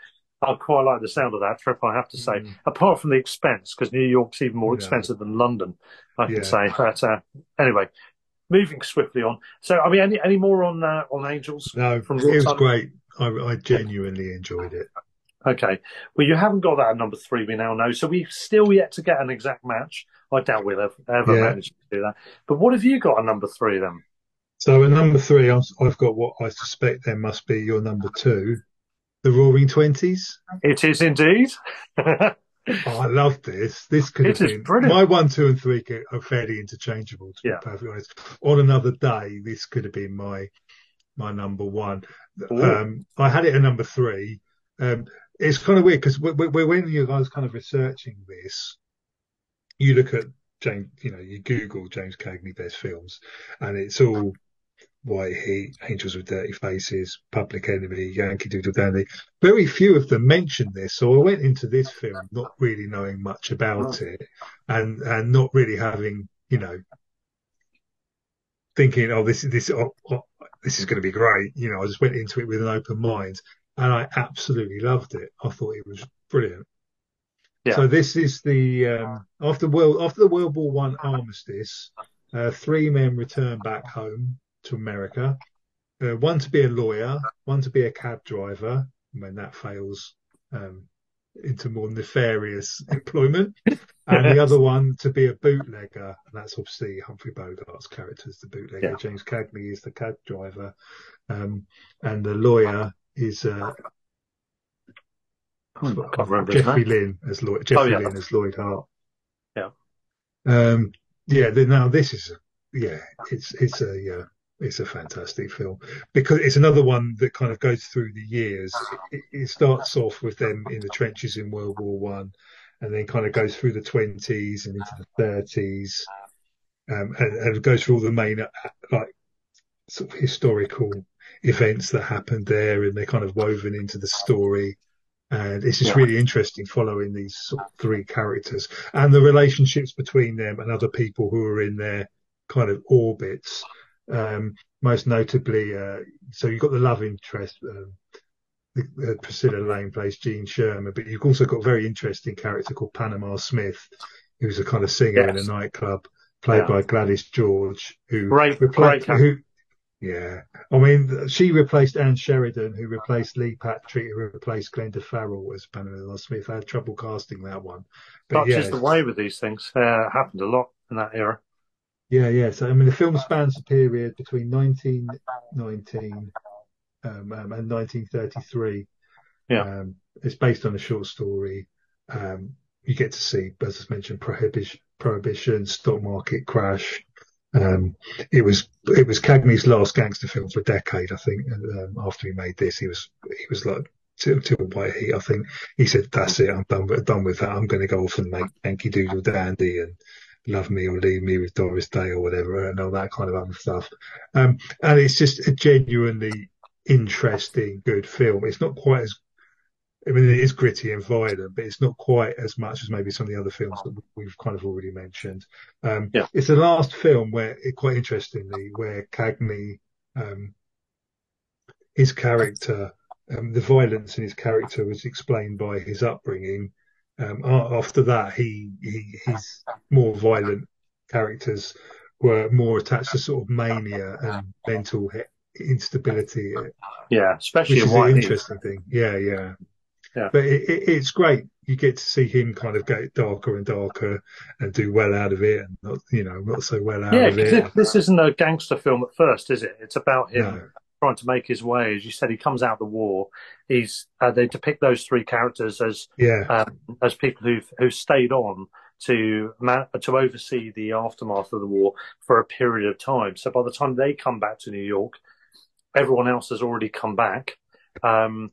I quite like the sound of that trip, I have to say. Mm. Apart from the expense, because New York's even more yeah. expensive than London, I can yeah. say. But uh, anyway, moving swiftly on. So, I mean, any any more on uh, on Angels? No, from it was time? great. I, I genuinely enjoyed it. Okay. Well, you haven't got that at number three, we now know. So we've still yet to get an exact match. I doubt we'll ever, ever yeah. manage to do that. But what have you got at number three then? So at number three, I've got what I suspect then must be your number two, the Roaring Twenties. It is indeed. oh, I love this. This could it have been brilliant. my one, two, and three are fairly interchangeable. To yeah. be perfectly honest, on another day, this could have been my my number one. Um, I had it at number three. Um, it's kind of weird because we're when you guys kind of researching this, you look at James, you know, you Google James Cagney best films, and it's all White Heat, Angels with Dirty Faces, Public Enemy, Yankee Doodle Dandy. Very few of them mentioned this, so I went into this film not really knowing much about it, and and not really having, you know, thinking, oh, this this oh, oh, this is going to be great. You know, I just went into it with an open mind, and I absolutely loved it. I thought it was brilliant. Yeah. So this is the um, after world after the World War One armistice, uh, three men return back home to America. Uh, one to be a lawyer, one to be a cab driver. And when that fails, um, into more nefarious employment, and the other one to be a bootlegger, and that's obviously Humphrey Bogart's character is the bootlegger. Yeah. James Cagney is the cab driver, um, and the lawyer is uh, Jeffrey Lynn as Lloyd. Jeffrey oh, yeah. Lynn as Lloyd Hart. Yeah. Um, yeah. Now this is yeah. It's it's a yeah. It's a fantastic film because it's another one that kind of goes through the years. It, it starts off with them in the trenches in World War One, and then kind of goes through the twenties and into the thirties, um, and, and goes through all the main uh, like sort of historical events that happened there, and they're kind of woven into the story. And it's just really interesting following these sort of three characters and the relationships between them and other people who are in their kind of orbits. Um, most notably, uh, so you've got the love interest. Um, uh, Priscilla Lane plays Jean Sherman, but you've also got a very interesting character called Panama Smith, who's a kind of singer yes. in a nightclub, played yeah. by Gladys George, who great, great who, yeah, I mean, she replaced Ann Sheridan, who replaced Lee Patrick, who replaced Glenda Farrell as Panama Smith. I had trouble casting that one. But That's yeah, just the way with these things. Uh, happened a lot in that era. Yeah, yeah. So I mean, the film spans the period between 1919 um, um, and 1933. Yeah, um, it's based on a short story. Um, you get to see, as I mentioned, prohibition, prohibition, stock market crash, um, it was it was Cagney's last gangster film for a decade, I think. And um, after he made this, he was he was like till, till White Heat. I think he said, "That's it. I'm done with done with that. I'm going to go off and make Yankee Doodle Dandy and Love Me or Leave Me with Doris Day or whatever, and all that kind of other stuff." Um, and it's just a genuinely interesting, good film. It's not quite as I mean, it is gritty and violent, but it's not quite as much as maybe some of the other films that we've kind of already mentioned. Um, yeah. It's the last film where, quite interestingly, where Cagney, um, his character, um, the violence in his character was explained by his upbringing. Um, after that, he, he, his more violent characters were more attached to sort of mania and mental instability. Yeah, especially which is an interesting thing. Yeah, yeah. Yeah. But it, it, it's great. You get to see him kind of get darker and darker and do well out of it, and not you know not so well out yeah, of it. Yeah, This isn't a gangster film at first, is it? It's about him no. Trying to make his way. As you said, he comes out of the war. He's uh, they depict those three characters as yeah um, as people who've who stayed on to to oversee the aftermath of the war for a period of time. So by the time they come back to New York, everyone else has already come back. Um,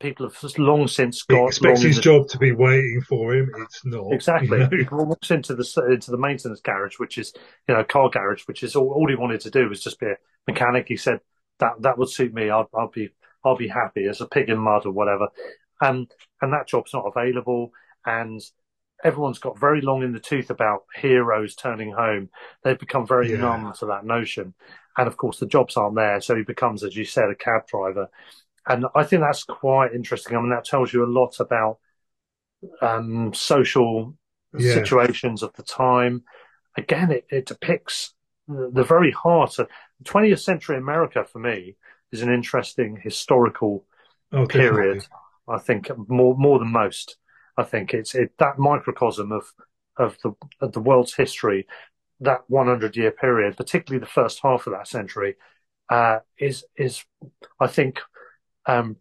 people have long since got. He expects his job to be waiting for him. It's not exactly. You know? He walks into the into the maintenance garage, which is you know car garage, which is all, all he wanted to do was just be a mechanic. He said that that would suit me. I'll, I'll be I'll be happy as a pig in mud or whatever. And and that job's not available. And everyone's got very long in the tooth about heroes turning home. They've become very Yeah. numb to that notion. And of course, the jobs aren't there. So he becomes, as you said, a cab driver. And I think that's quite interesting. I mean, that tells you a lot about um, social Yeah. situations of the time. Again, it, it depicts the, the very heart of 20th century America for me is an interesting historical Oh, period. definitely. I think more more than most. I think it's it that microcosm of of the of the world's history, that 100 year period, particularly the first half of that century, uh, is is I think um,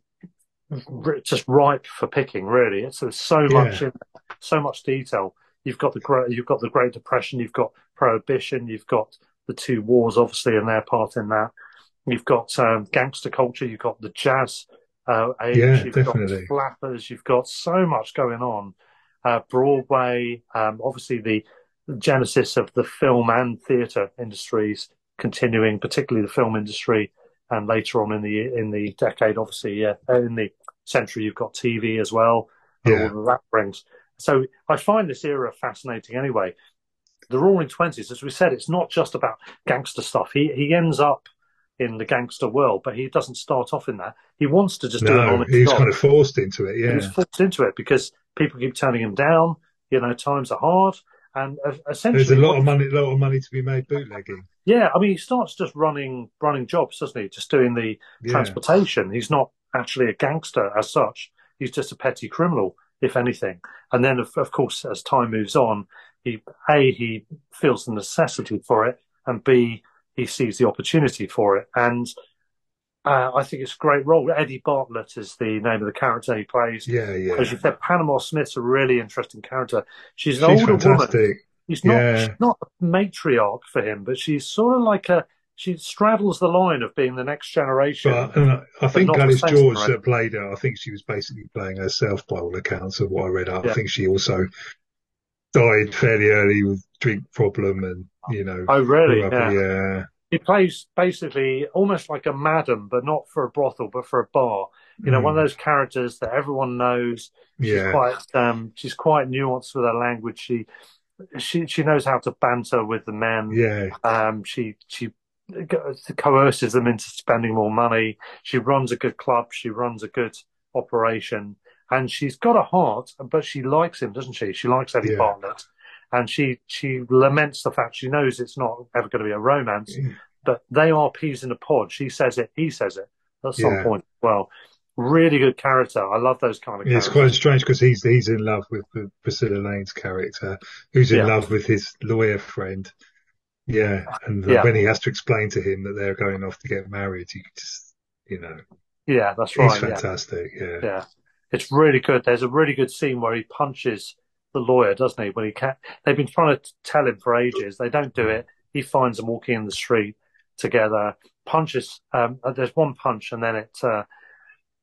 r- just ripe for picking. Really, it's there's so much in so much detail. You've got the you've got the Great Depression, you've got Prohibition, you've got the two wars, obviously, and their part in that. You've got um, gangster culture, you've got the jazz uh, age, Yeah, you've definitely. got flappers, you've got so much going on. Uh, Broadway, um, obviously the genesis of the film and theatre industries continuing, particularly the film industry, and later on in the in the decade, obviously, yeah, in the century, you've got TV as well, Yeah. all that brings. So I find this era fascinating. Anyway, the Roaring Twenties, as we said, it's not just about gangster stuff. He he ends up in the gangster world, but he doesn't start off in that. He wants to just do an No, honest he job. kind of forced into it. Yeah. forced into it because people keep turning him down. You know, times are hard, and essentially, There's a lot of money, lot of money to be made bootlegging. yeah, I mean, he starts just running running jobs, doesn't he? Just doing the Yeah. transportation. He's not actually a gangster as such. He's just a petty criminal, if anything. And then, of, of course, as time moves on, he a he feels the necessity for it, and b he sees the opportunity for it. And uh, I think it's a great role. Eddie Bartlett is the name of the character he plays. Yeah, yeah. As you said, Panama Smith's a really interesting character. She's an She's older woman. She's not Yeah. she's not a matriarch for him, but she's sort of like a she straddles the line of being the next generation. But and I- I think Gladys George that played her, I think she was basically playing herself by all accounts of what I read up. Yeah. I think she also died fairly early with drink problem and, you know, oh, really? Yeah. yeah. He plays basically almost like a madam, but not for a brothel, but for a bar. You know, one of Mm, those characters that everyone knows. She's yeah. quite um, she's quite nuanced with her language. She she she knows how to banter with the men. Yeah. Um, she she coerces them into spending more money. She runs a good club. She runs a good operation, and she's got a heart, but she likes him, doesn't she? She likes Eddie Yeah. Bartlett, and she she laments the fact she knows it's not ever going to be a romance, but they are peas in a pod. She says it, he says it at some Yeah. point. as Well, really good character. I love those kind of Yeah, It's quite strange because he's he's in love with, with Priscilla Lane's character, who's in love with his lawyer friend. Yeah, and when he has to explain to him that they're going off to get married, you just, you know, Yeah, that's he's right. Yeah. fantastic. Yeah. Yeah, it's really good. There's a really good scene where he punches the lawyer, doesn't he? When he can, they've been trying to tell him for ages. They don't do it. He finds them walking in the street together, punches. Um, uh, there's one punch, and then it uh,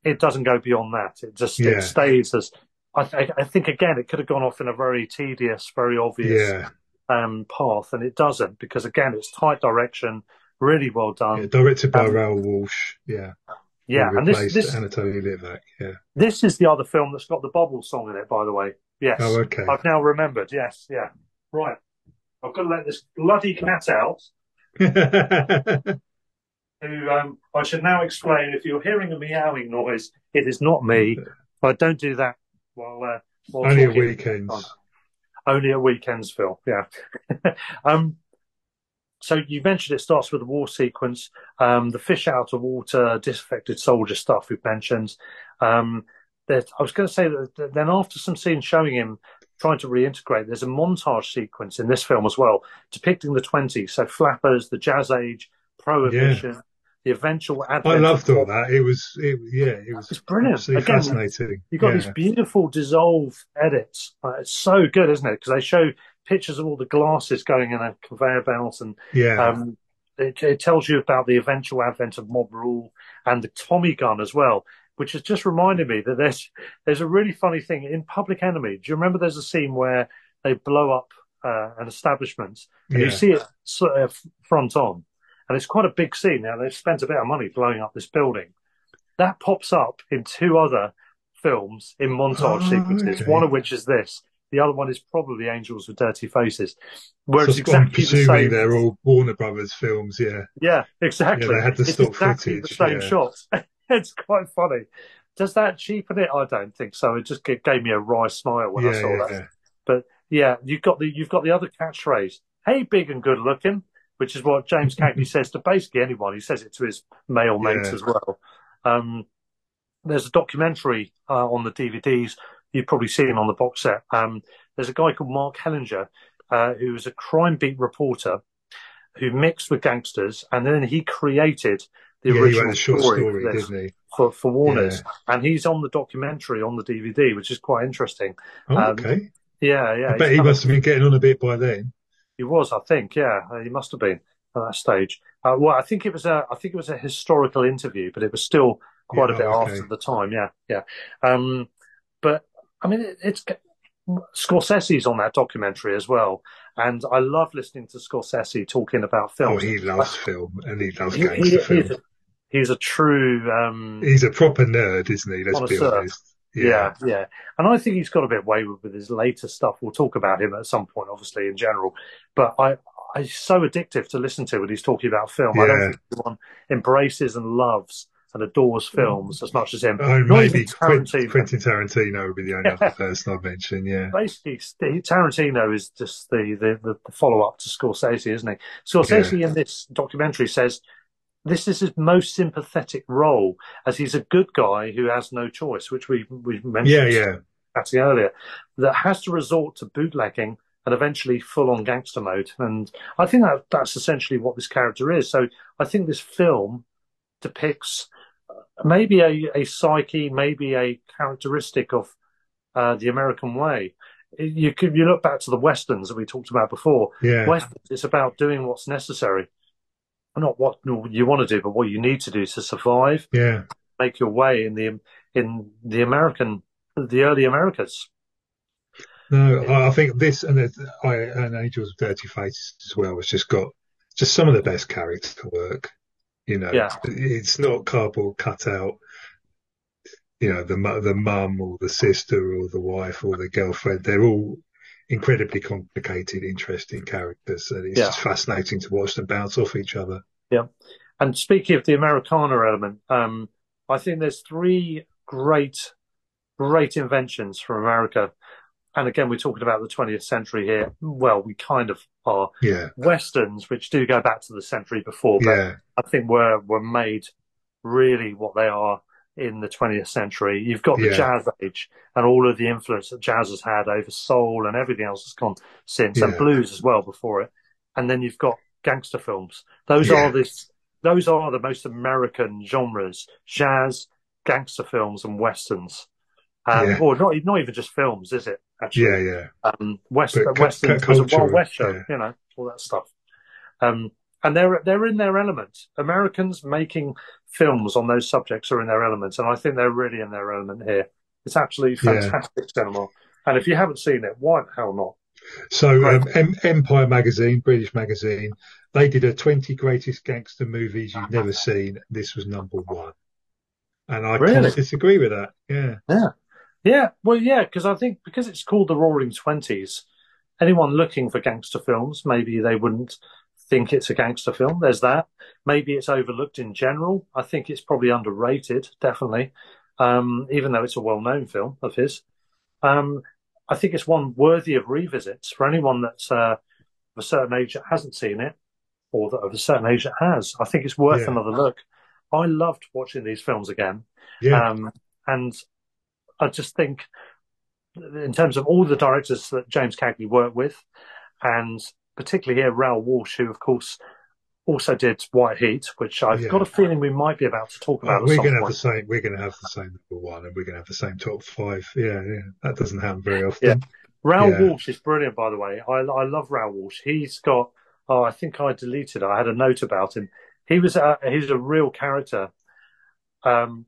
it doesn't go beyond that. It just Yeah. it stays as. I, th- I think again, it could have gone off in a very tedious, very obvious Yeah. um, path, and it doesn't because again, it's tight direction, really well done. yeah. Directed by um, Raoul Walsh. Yeah. Yeah, and this this Anatoly Litvak. Yeah. this is the other film that's got the bubble song in it, by the way. Yes. Oh, okay. I've now remembered. Yes, yeah. Right. I've got to let this bloody cat out. Who um, I should now explain. If you're hearing a meowing noise, it is not me. I don't do that while uh, while Only at weekends. Only at weekends, Phil. Yeah. um. So you mentioned it starts with a war sequence, um, the fish out of water, disaffected soldier stuff we've mentioned. Um, that I was going to say that then after some scenes showing him trying to reintegrate, there's a montage sequence in this film as well, depicting the 20s. So flappers, the jazz age, prohibition, the eventual. I loved all that. It was, it, yeah, it was It's brilliant. Again, fascinating. You've got yeah. these beautiful dissolve edits. Uh, it's so good, isn't it? Because they show pictures of all the glasses going in a conveyor belt, and yeah. um, it, it tells you about the eventual advent of mob rule and the Tommy gun as well, which has just reminded me that there's there's a really funny thing in Public Enemy. Do you remember there's a scene where they blow up uh, an establishment and yeah. you see it sort of front on, and it's quite a big scene. Now they've spent a bit of money blowing up this building. That pops up in two other films in montage Oh, sequences. okay. One of which is this. The other one is probably Angels with Dirty Faces, where So it's exactly the same. they're all Warner Brothers films. Yeah, Yeah, exactly. Yeah, they had the it's stock exactly footage, the same yeah. shots. it's quite funny. Does that cheapen it? I don't think so. It just gave me a wry smile when I saw yeah, that. yeah. But yeah, you've got the you've got the other catchphrase, "Hey, big and good looking," which is what James Cagney says to basically anyone. He says it to his male mates Yeah. as well. Um, there's a documentary uh, on the DVDs you've probably seen on the box set. Um, there's a guy called Mark Hellinger uh, who was a crime beat reporter who mixed with gangsters, and then he created the Yeah, original wrote a short story, story, for didn't he? for, for Warner's, and he's on the documentary on the DVD, which is quite interesting. Oh, Um, okay. Yeah, yeah. I bet he kind of- must have been getting on a bit by then. he was, I think, yeah, he must have been at that stage. Uh, well, I think it was a, I think it was a historical interview, but it was still quite Yeah, a bit oh, okay. after the time. Yeah, yeah. Um, but I mean, it, it's Scorsese's on that documentary as well, and I love listening to Scorsese talking about film. Oh, he loves film and he loves He- he- gangster he's, film. a, he's a true um, He's a proper nerd, isn't he? Let's be honest. Yeah, yeah. And I think he's got a bit wayward with his later stuff. We'll talk about him at some point, obviously, in general. But I, I he's so addictive to listen to when he's talking about film. I don't think anyone embraces and loves and adores films as much as him. Oh, Not maybe Quentin, Tarantino. Quentin Tarantino would be the only other person I'd mention. Yeah, Basically, Tarantino is just the, the, the, follow up to Scorsese, isn't he? Scorsese in this documentary says this is his most sympathetic role, as he's a good guy who has no choice, which we we mentioned yeah, yeah. chatting earlier, that has to resort to bootlegging and eventually full on gangster mode. And I think that that's essentially what this character is. So I think this film depicts maybe a, a psyche, maybe a characteristic of uh, the American way. You could you look back to the westerns that we talked about before. Yeah, Westerns, it's about doing what's necessary, not what you want to do, but what you need to do to survive, yeah. make your way in the in the American, the early Americas. No, I, I think this and the, I, and Angels of Dirty Faces as well has just got just some of the best character work. You know, Yeah. it's not cardboard cutout. You know, the the mum or the sister or the wife or the girlfriend, they're all incredibly complicated, interesting characters, and it's Yeah. just fascinating to watch them bounce off each other. Yeah, and speaking of the Americana element, um, I think there's three great, great inventions from America. And again, we're talking about the 20th century here. Well, we kind of are. Yeah, Westerns, which do go back to the century before, but yeah, I think were were made really what they are in the 20th century. You've got the Yeah. jazz age and all of the influence that jazz has had over soul and everything else that's gone since, and blues as well before it. And then you've got gangster films. Those are this. Those are the most American genres: jazz, gangster films, and westerns. Um. Or not, not even just films, is it? Actually, yeah, yeah. um, West, But cu- Westerns cu- was a culture, Wild West show, yeah. you know, all that stuff. Um, and they're they're in their element. Americans making films on those subjects are in their element, and I think they're really in their element here. It's absolutely Yeah. fantastic cinema. And if you haven't seen it, why the hell not? So, um, em- Empire magazine, British magazine, they did a 20 greatest gangster movies you've never seen. This was number one. And I Really? can't disagree with that. Yeah. Yeah, well, yeah, because I think because it's called the Roaring Twenties, anyone looking for gangster films, maybe they wouldn't think it's a gangster film. There's that. Maybe it's overlooked in general. I think it's probably underrated, definitely, um, even though it's a well-known film of his. Um, I think it's one worthy of revisits for anyone that's uh, of a certain age that hasn't seen it, or that of a certain age that has. I think it's worth Yeah. another look. I loved watching these films again. Yeah. Um, and I just think, in terms of all the directors that James Cagney worked with, and particularly here, Raoul Walsh, who, of course, also did White Heat, which I've Yeah. got a feeling we might be about to talk Oh, about at we're going to have the same, we're going to have the same number one and we're going to have the same top five. Yeah. Yeah. That doesn't happen very often. Yeah. Raoul Yeah. Walsh is brilliant, by the way. I, I love Raoul Walsh. He's got, oh, I think I deleted, I had a note about him. He was, a, he's a real character. Um,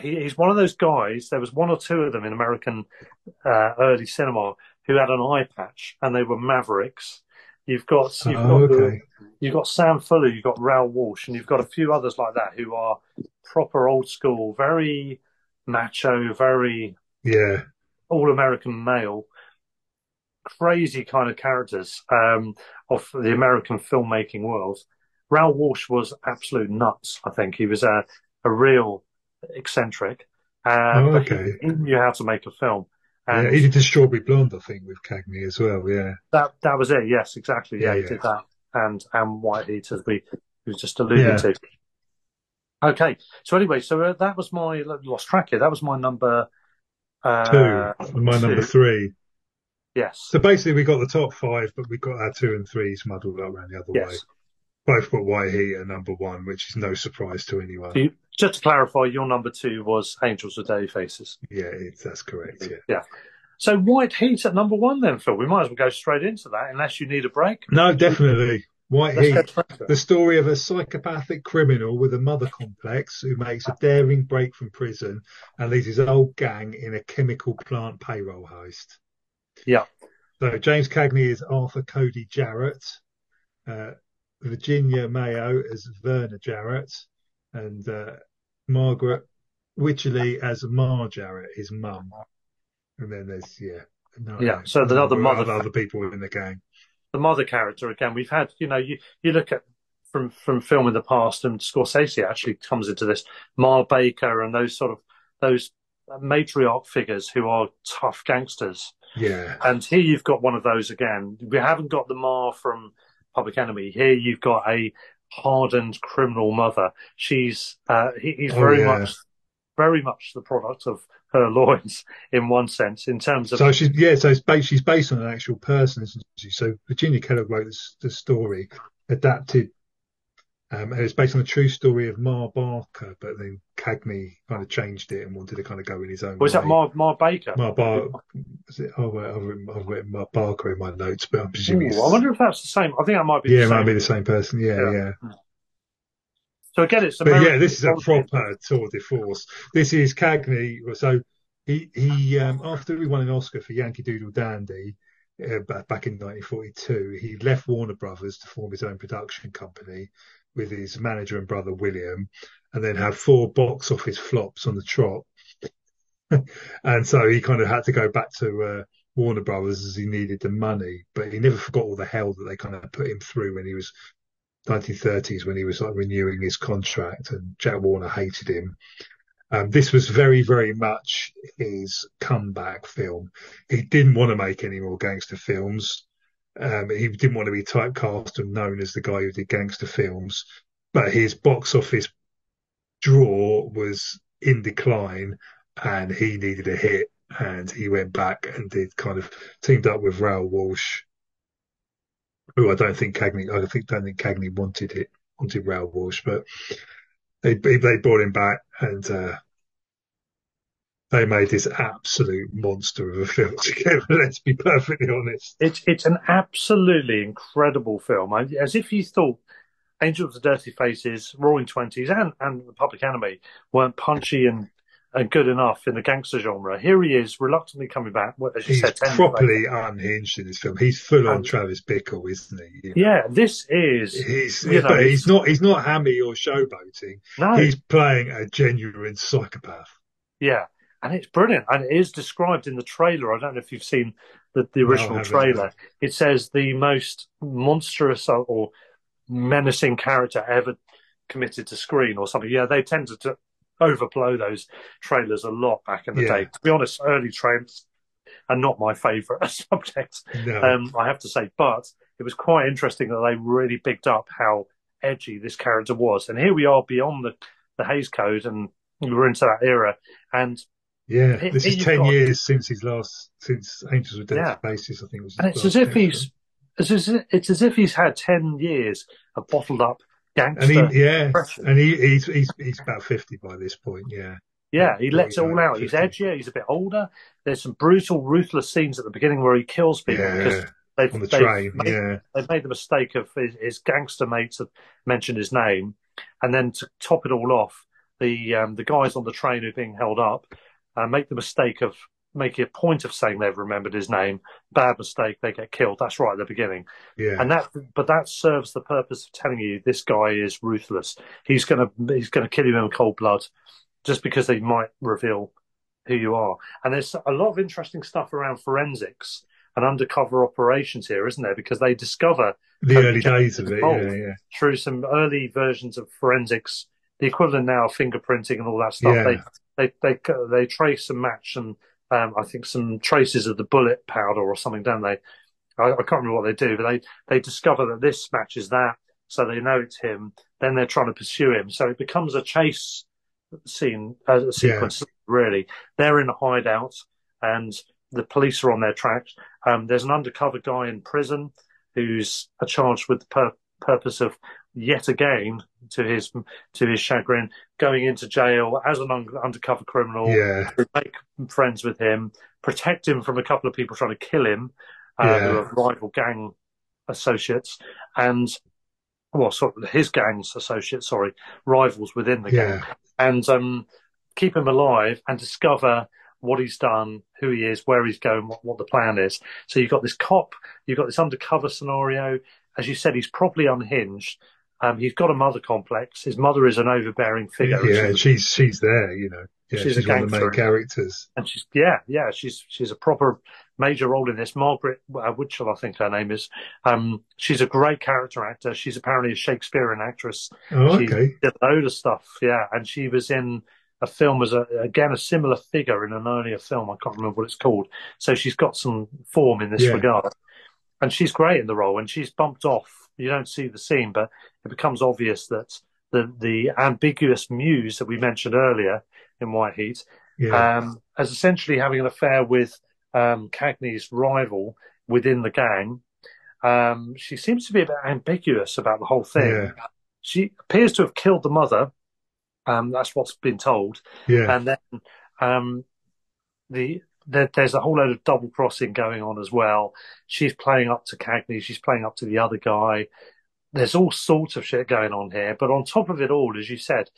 he, he's one of those guys. There was one or two of them in American uh, early cinema who had an eye patch, and they were mavericks. You've got, you've Oh, got, okay. you've got Sam Fuller, you've got Raoul Walsh, and you've got a few others like that who are proper old school, very macho, very Yeah. all American male. crazy kind of characters um, of the American filmmaking world. Raoul Walsh was absolute nuts. I think he was a a real eccentric, uh, Oh, but he, okay. he knew how to make a film, and Yeah, he did the Strawberry Blonde, I think, with Cagney as well. Yeah, that that was it. Yes, exactly. Yeah, Yeah, he yeah. did that, and and White Heat as we was just alluding Yeah. to. Okay, so anyway, so uh, that was my lost track here. That was my number uh, two. And my number three. Yes, So basically, we got the top five, but we got our two and threes muddled up around the other way. Both got White Heat at number one, which is no surprise to anyone. So you, just to clarify, your number two was Angels with Dirty Faces. Yeah, it's, that's correct. Yeah. Yeah. So White Heat at number one, then Phil. We might as well go straight into that, unless you need a break. No, definitely. White Heat, straight to it. the story of a psychopathic criminal with a mother complex who makes a daring break from prison and leads his old gang in a chemical plant payroll heist. Yeah. So James Cagney is Arthur Cody Jarrett, uh, Virginia Mayo is Verna Jarrett, and uh, Margaret Wycherley as Jarrett, his mum. And then there's yeah, no, Yeah, so the other mother- other, other people in the gang. the mother character again. We've had, you know, you, you look at from from film in the past, and Scorsese actually comes into this. Mar Baker and those sort of those matriarch figures who are tough gangsters. Yeah, And here you've got one of those again. We haven't got the Mar from Public Enemy. Here you've got a hardened criminal mother. She's uh, he, he's Oh, very yeah. much very much the product of her loins in one sense, in terms of So she's yeah, so it's based, she's based on an actual person, isn't she? So Virginia Kellogg wrote this, the story, adapted, um, and it's based on a true story of Ma Barker, but then Cagney kind of changed it and wanted to kind of go in his own was way. that Mar Mar Baker? Mar Bar, is it? Oh, I've written, I've written Ma Barker in my notes, but I'm presuming. Ooh, I wonder if that's the same. I think that might be. The same person. Yeah, it might be the same person. Yeah, Yeah. yeah. So again, it's But yeah, this is a proper tour de force. This is Cagney. So he he um, after he won an Oscar for Yankee Doodle Dandy uh, back in 1942, he left Warner Brothers to form his own production company with his manager and brother William, and then have four box office flops on the trot. and so he kind of had to go back to uh, Warner Brothers as he needed the money, but he never forgot all the hell that they kind of put him through when he was 1930s when he was like renewing his contract and Jack Warner hated him. Um, this was very, very much his comeback film. He didn't want to make any more gangster films. Um, he didn't want to be typecast and known as the guy who did gangster films, but his box office draw was in decline and he needed a hit and he went back and did kind of teamed up with Raoul Walsh who I don't think Cagney, I think don't think Cagney wanted it, wanted Raoul Walsh, but they they brought him back and uh, they made this absolute monster of a film together. Let's be perfectly honest. It's it's an absolutely incredible film. As if you thought Angels with Dirty Faces, Roaring Twenties, and and The Public Enemy weren't punchy and and good enough in the gangster genre. Here he is, reluctantly coming back. As you He's said, 10 years later. properly unhinged in this film. He's full on And- Travis Bickle, isn't he? Yeah, this is He's, You know, but he's not. He's not hammy or showboating. no, He's playing a genuine psychopath. yeah, and it's brilliant, and it is described in the trailer. I don't know if you've seen the, the original haven't. trailer. It says the most monstrous or- menacing character ever committed to screen or something. Yeah, they tended to overblow those trailers a lot back in the Yeah. day. To be honest, early trailers are not my favourite subject. No, Um, I have to say, but it was quite interesting that they really picked up how edgy this character was. And here we are beyond the, the Hays Code, and we're into that era. And yeah. he- This is ten got- years since his last, since Angels with Dead Yeah. Faces. I think was. and it's as if he's it's as if, it's as if he's had ten years of bottled up And gangster. he, yeah, depression. and he, he's he's he's about fifty by this point. Yeah, yeah, he lets it all 49, out. He's 50. edgier. He's a bit older. There's some brutal, ruthless scenes at the beginning where he kills people because yeah, they've, on the they've train. made Yeah, they've made the mistake of his, his gangster mates have mentioned his name, and then to top it all off, the um, the guys on the train who are being held up uh, make the mistake of making a point of saying they've remembered his name. Bad mistake, they get killed. That's right at the beginning, yeah, and that but that serves the purpose of telling you this guy is ruthless. He's gonna he's gonna kill you in cold blood, just because they might reveal who you are. And there's a lot of interesting stuff around forensics and undercover operations here, isn't there? Because they discover the early days of it, yeah, yeah. through some early versions of forensics, the equivalent now of fingerprinting and all that stuff. Yeah. They, they, they, they trace and match and um, I think some traces of the bullet powder or something, don't they? I, I can't remember what they do, but they, they discover that this matches that, so they know it's him. Then they're trying to pursue him, so it becomes a chase scene, uh, a sequence. Yeah. Really, they're in a hideout, and the police are on their tracks. Um, there's an undercover guy in prison who's charged with the pur- purpose of yet again, to his to his chagrin, going into jail as an un- undercover criminal. Yeah. make friends with him, protect him from a couple of people trying to kill him, uh, yeah. who are rival gang associates, and well, sort of his gang's associates, sorry, rivals within the gang, yeah. and um, keep him alive and discover what he's done, who he is, where he's going, what, what the plan is. So you've got this cop, you've got this undercover scenario. As you said, he's probably unhinged. Um, he's got a mother complex. His mother is an overbearing figure. Yeah, she's she's there, you know. Yeah, she's, she's one of the main characters. And she's yeah, yeah, she's she's a proper major role in this. Margaret uh, Whitchell, I think her name is. Um, she's a great character actor. She's apparently a Shakespearean actress. Oh, okay. She did a load of stuff, yeah. And she was in a film as a again a similar figure in an earlier film. I can't remember what it's called. So she's got some form in this yeah. regard, and she's great in the role. And she's bumped off. You don't see the scene, but it becomes obvious that the the ambiguous muse that we mentioned earlier in White Heat yeah. um, as essentially having an affair with um, Cagney's rival within the gang. Um, she seems to be a bit ambiguous about the whole thing. Yeah. She appears to have killed the mother. Um, that's what's been told. Yeah. And then um, the there, there's a whole load of double crossing going on as well. She's playing up to Cagney. She's playing up to the other guy there's all sorts of shit going on here. But on top of it all, as you said,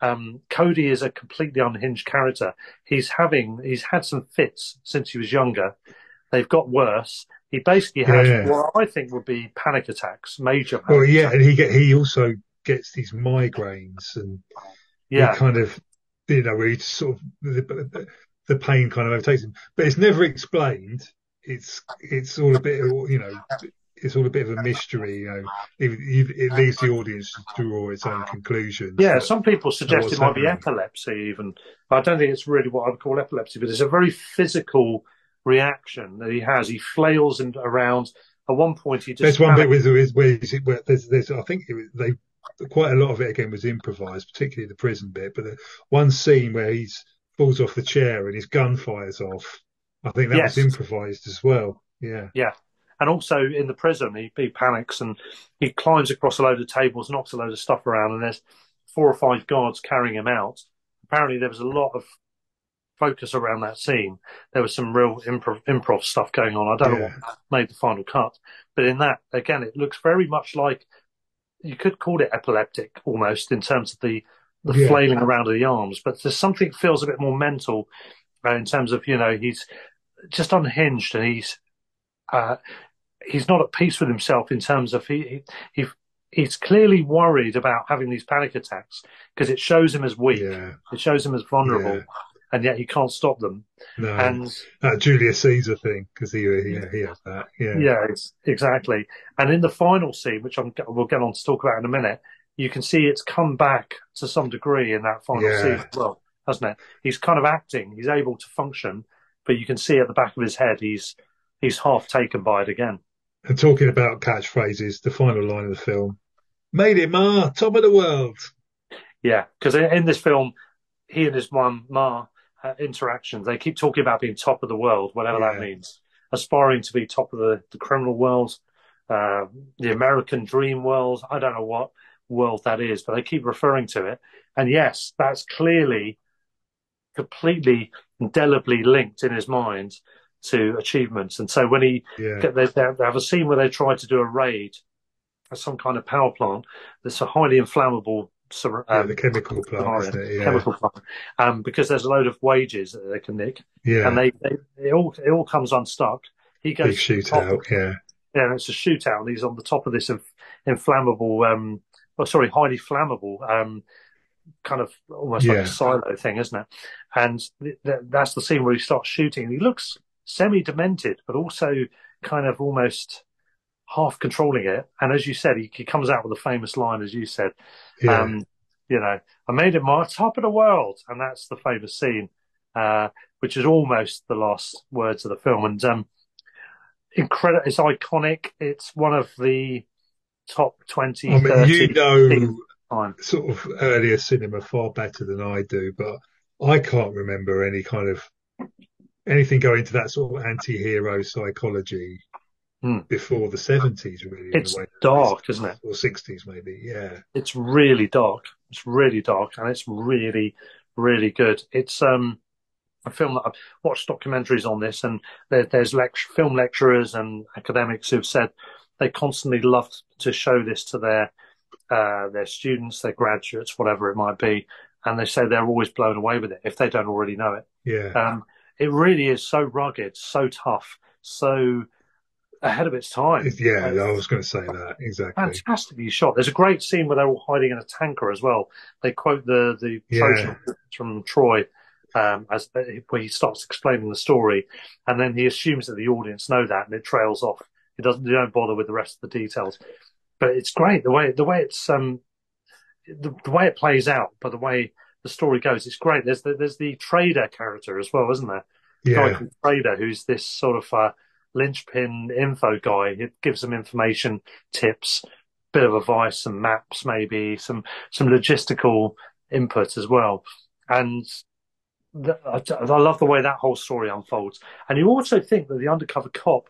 um, Cody is a completely unhinged character. He's having, he's had some fits since he was younger. They've got worse. He basically has yeah. what I think would be panic attacks, major. Panic well, yeah, attacks. and he get he also gets these migraines and yeah, kind of you know where he sort of the, pain kind of overtakes him, but it's never explained. It's it's all a bit you know it's all a bit of a mystery. You know, it, it leaves the audience to draw its own conclusions. Yeah, some people suggest it might be epilepsy. Even I don't think it's really what I'd call epilepsy, but it's a very physical reaction that he has. He flails and around. At one point, he just there's one bit with where, where there's, there's I think it, they quite a lot of it again was improvised, particularly the prison bit. But the one scene where he's falls off the chair and his gun fires off, I think that yes. was improvised as well. Yeah, yeah, and also in the prison, he, he panics and he climbs across a load of tables, knocks a load of stuff around, and there's four or five guards carrying him out. Apparently, there was a lot of focus around that scene. There was some real improv, improv stuff going on. I don't yeah. know what made the final cut, but in that, again, it looks very much like you could call it epileptic almost in terms of the the yeah. flailing around of the arms, but there's something feels a bit more mental uh, in terms of you know he's just unhinged and he's uh, he's not at peace with himself in terms of he, he he's clearly worried about having these panic attacks because it shows him as weak. Yeah. It shows him as vulnerable. Yeah. And yet he can't stop them. No, and that Julius Caesar thing because he, he he has that. Yeah, yeah, exactly. And in the final scene, which I'm, we'll get on to talk about in a minute, you can see it's come back to some degree in that final yeah. scene as well, hasn't it? He's kind of acting. He's able to function, but you can see at the back of his head he's he's half taken by it again. And talking about catchphrases, the final line of the film, made it, Ma, top of the world. Yeah, because in this film, he and his mum, Ma, uh, interactions, they keep talking about being top of the world, whatever yeah. that means. Aspiring to be top of the, the criminal world, uh, the American dream world. I don't know what world that is, but they keep referring to it. And yes, that's clearly completely indelibly linked in his mind to achievements. And so when he, yeah. they, they, have a scene where they try to do a raid at some kind of power plant that's a highly inflammable. Um, yeah, the chemical plant, yeah. chemical plant, um, because there's a load of wages that they can nick, yeah, and they, they it all it all comes unstuck. He goes Big shootout, yeah, yeah, it's a shootout, and he's on the top of this inf- inflammable, um, oh, sorry, highly flammable, um, kind of almost yeah. like a silo thing, isn't it? And th- th- that's the scene where he starts shooting. And he looks semi-demented, but also kind of almost half controlling it. And as you said, he, he comes out with a famous line, as you said, Yeah. um, you know, I made it my top of the world, and that's the famous scene, uh, which is almost the last words of the film. And um, incredible, it's iconic. It's one of the top 20, I mean, 30 you know, time. sort of earlier cinema far better than I do, but I can't remember any kind of anything going to that sort of anti-hero psychology Hmm. before the seventies, really. It's dark, isn't it? Or sixties, maybe. Yeah. It's really dark. It's really dark, and it's really, really good. It's um a film that I've watched documentaries on this, and there, there's lect- film lecturers and academics who've said they constantly love to show this to their uh, their students, their graduates, whatever it might be, and they say they're always blown away with it if they don't already know it. Yeah. Um, it really is so rugged, so tough, so ahead of its time. yeah, I was going to say that exactly. Fantastically shot. There's a great scene where they're all hiding in a tanker as well. They quote the the Yeah. Trojan from Troy um, as where he starts explaining the story, and then he assumes that the audience know that, and it trails off. He doesn't. They don't bother with the rest of the details. But it's great the way the way it's um the, the way it plays out, but the way the story goes, it's great. There's the, there's the trader character as well, isn't there? Yeah. Trader, who's this sort of uh, linchpin info guy. He gives them information, tips, bit of advice, some maps, maybe some some logistical input as well. And the, I, I love the way that whole story unfolds. And you also think that the undercover cop,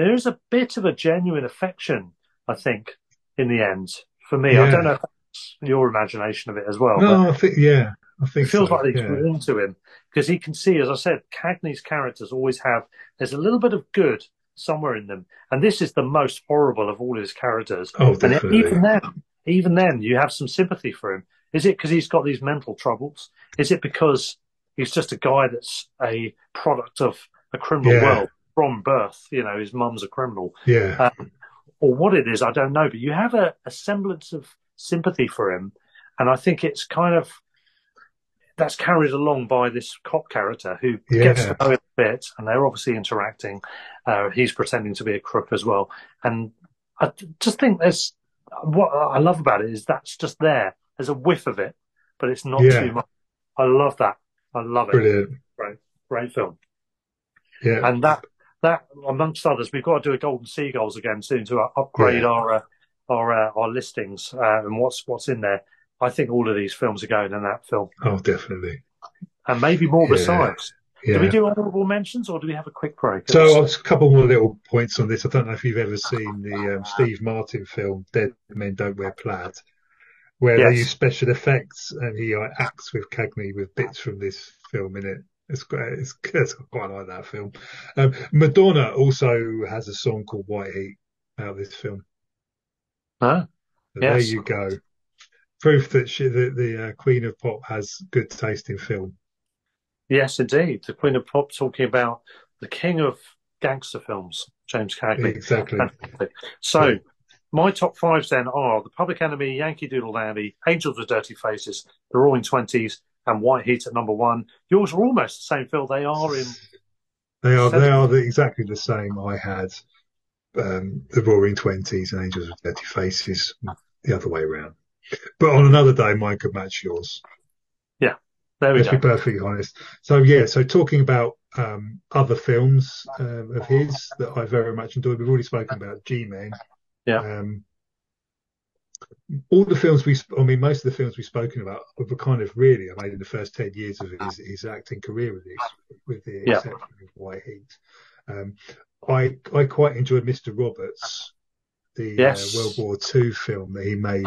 there is a bit of a genuine affection, I think, in the end. For me, I don't know if that's your imagination of it as well. but- No, I think yeah, I think it feels so, like they yeah. grew into him because he can see, as I said, Cagney's characters always have. There's a little bit of good somewhere in them, and this is the most horrible of all his characters. Oh, and definitely. even then, even then, you have some sympathy for him. Is it because he's got these mental troubles? Is it because he's just a guy that's a product of a criminal Yeah. world from birth? You know, his mum's a criminal Yeah, um, or what it is, I don't know. But you have a, a semblance of sympathy for him, and I think it's kind of that's carried along by this cop character who gets Yeah. to know him a bit, and they're obviously interacting. Uh, he's pretending to be a crook as well, and I just think there's what I love about it is that's just there. There's a whiff of it, but it's not Yeah. too much. I love that. I love it. brilliant. Great, Great film. Yeah, And that, that amongst others, we've got to do a Golden Seagulls again soon to upgrade Yeah. our uh, our uh, our listings uh, and what's what's in there. I think all of these films are going in that film, oh, definitely. and maybe more Yeah. besides. Yeah. Do we do honourable mentions or do we have a quick break? So a couple more little points on this. I don't know if you've ever seen the um, Steve Martin film "Dead Men Don't Wear Plaid," where Yes. they use special effects and he uh, acts with Cagney with bits from this film in it. It's quite, it's, it's quite like that film. Um, Madonna also has a song called "White Heat" out of this film. Huh? So Yes. There you go. Proof that she, the, the uh, Queen of Pop has good taste in film. Yes, indeed. The Queen of Pop talking about the king of gangster films, James Cagney. Exactly. So, my top fives then are The Public Enemy, Yankee Doodle Dandy, Angels with Dirty Faces, The Roaring Twenties, and White Heat at number one. Yours are almost the same, Phil. They are in. They are Seven. they are the, exactly the same. I had um, the Roaring Twenties and Angels with Dirty Faces the other way around. But on another day, mine could match yours. Yeah, there we Let's be perfectly honest. So yeah, so talking about um, other films um, of his that I very much enjoyed. We've already spoken about G-Men. Yeah. Um, all the films we, I mean, most of the films we've spoken about were kind of really I made in the first ten years of his, his acting career with this, with the Yeah. exception of White Heat. Um, I I quite enjoyed Mr. Roberts, the Yes. uh, World War II film that he made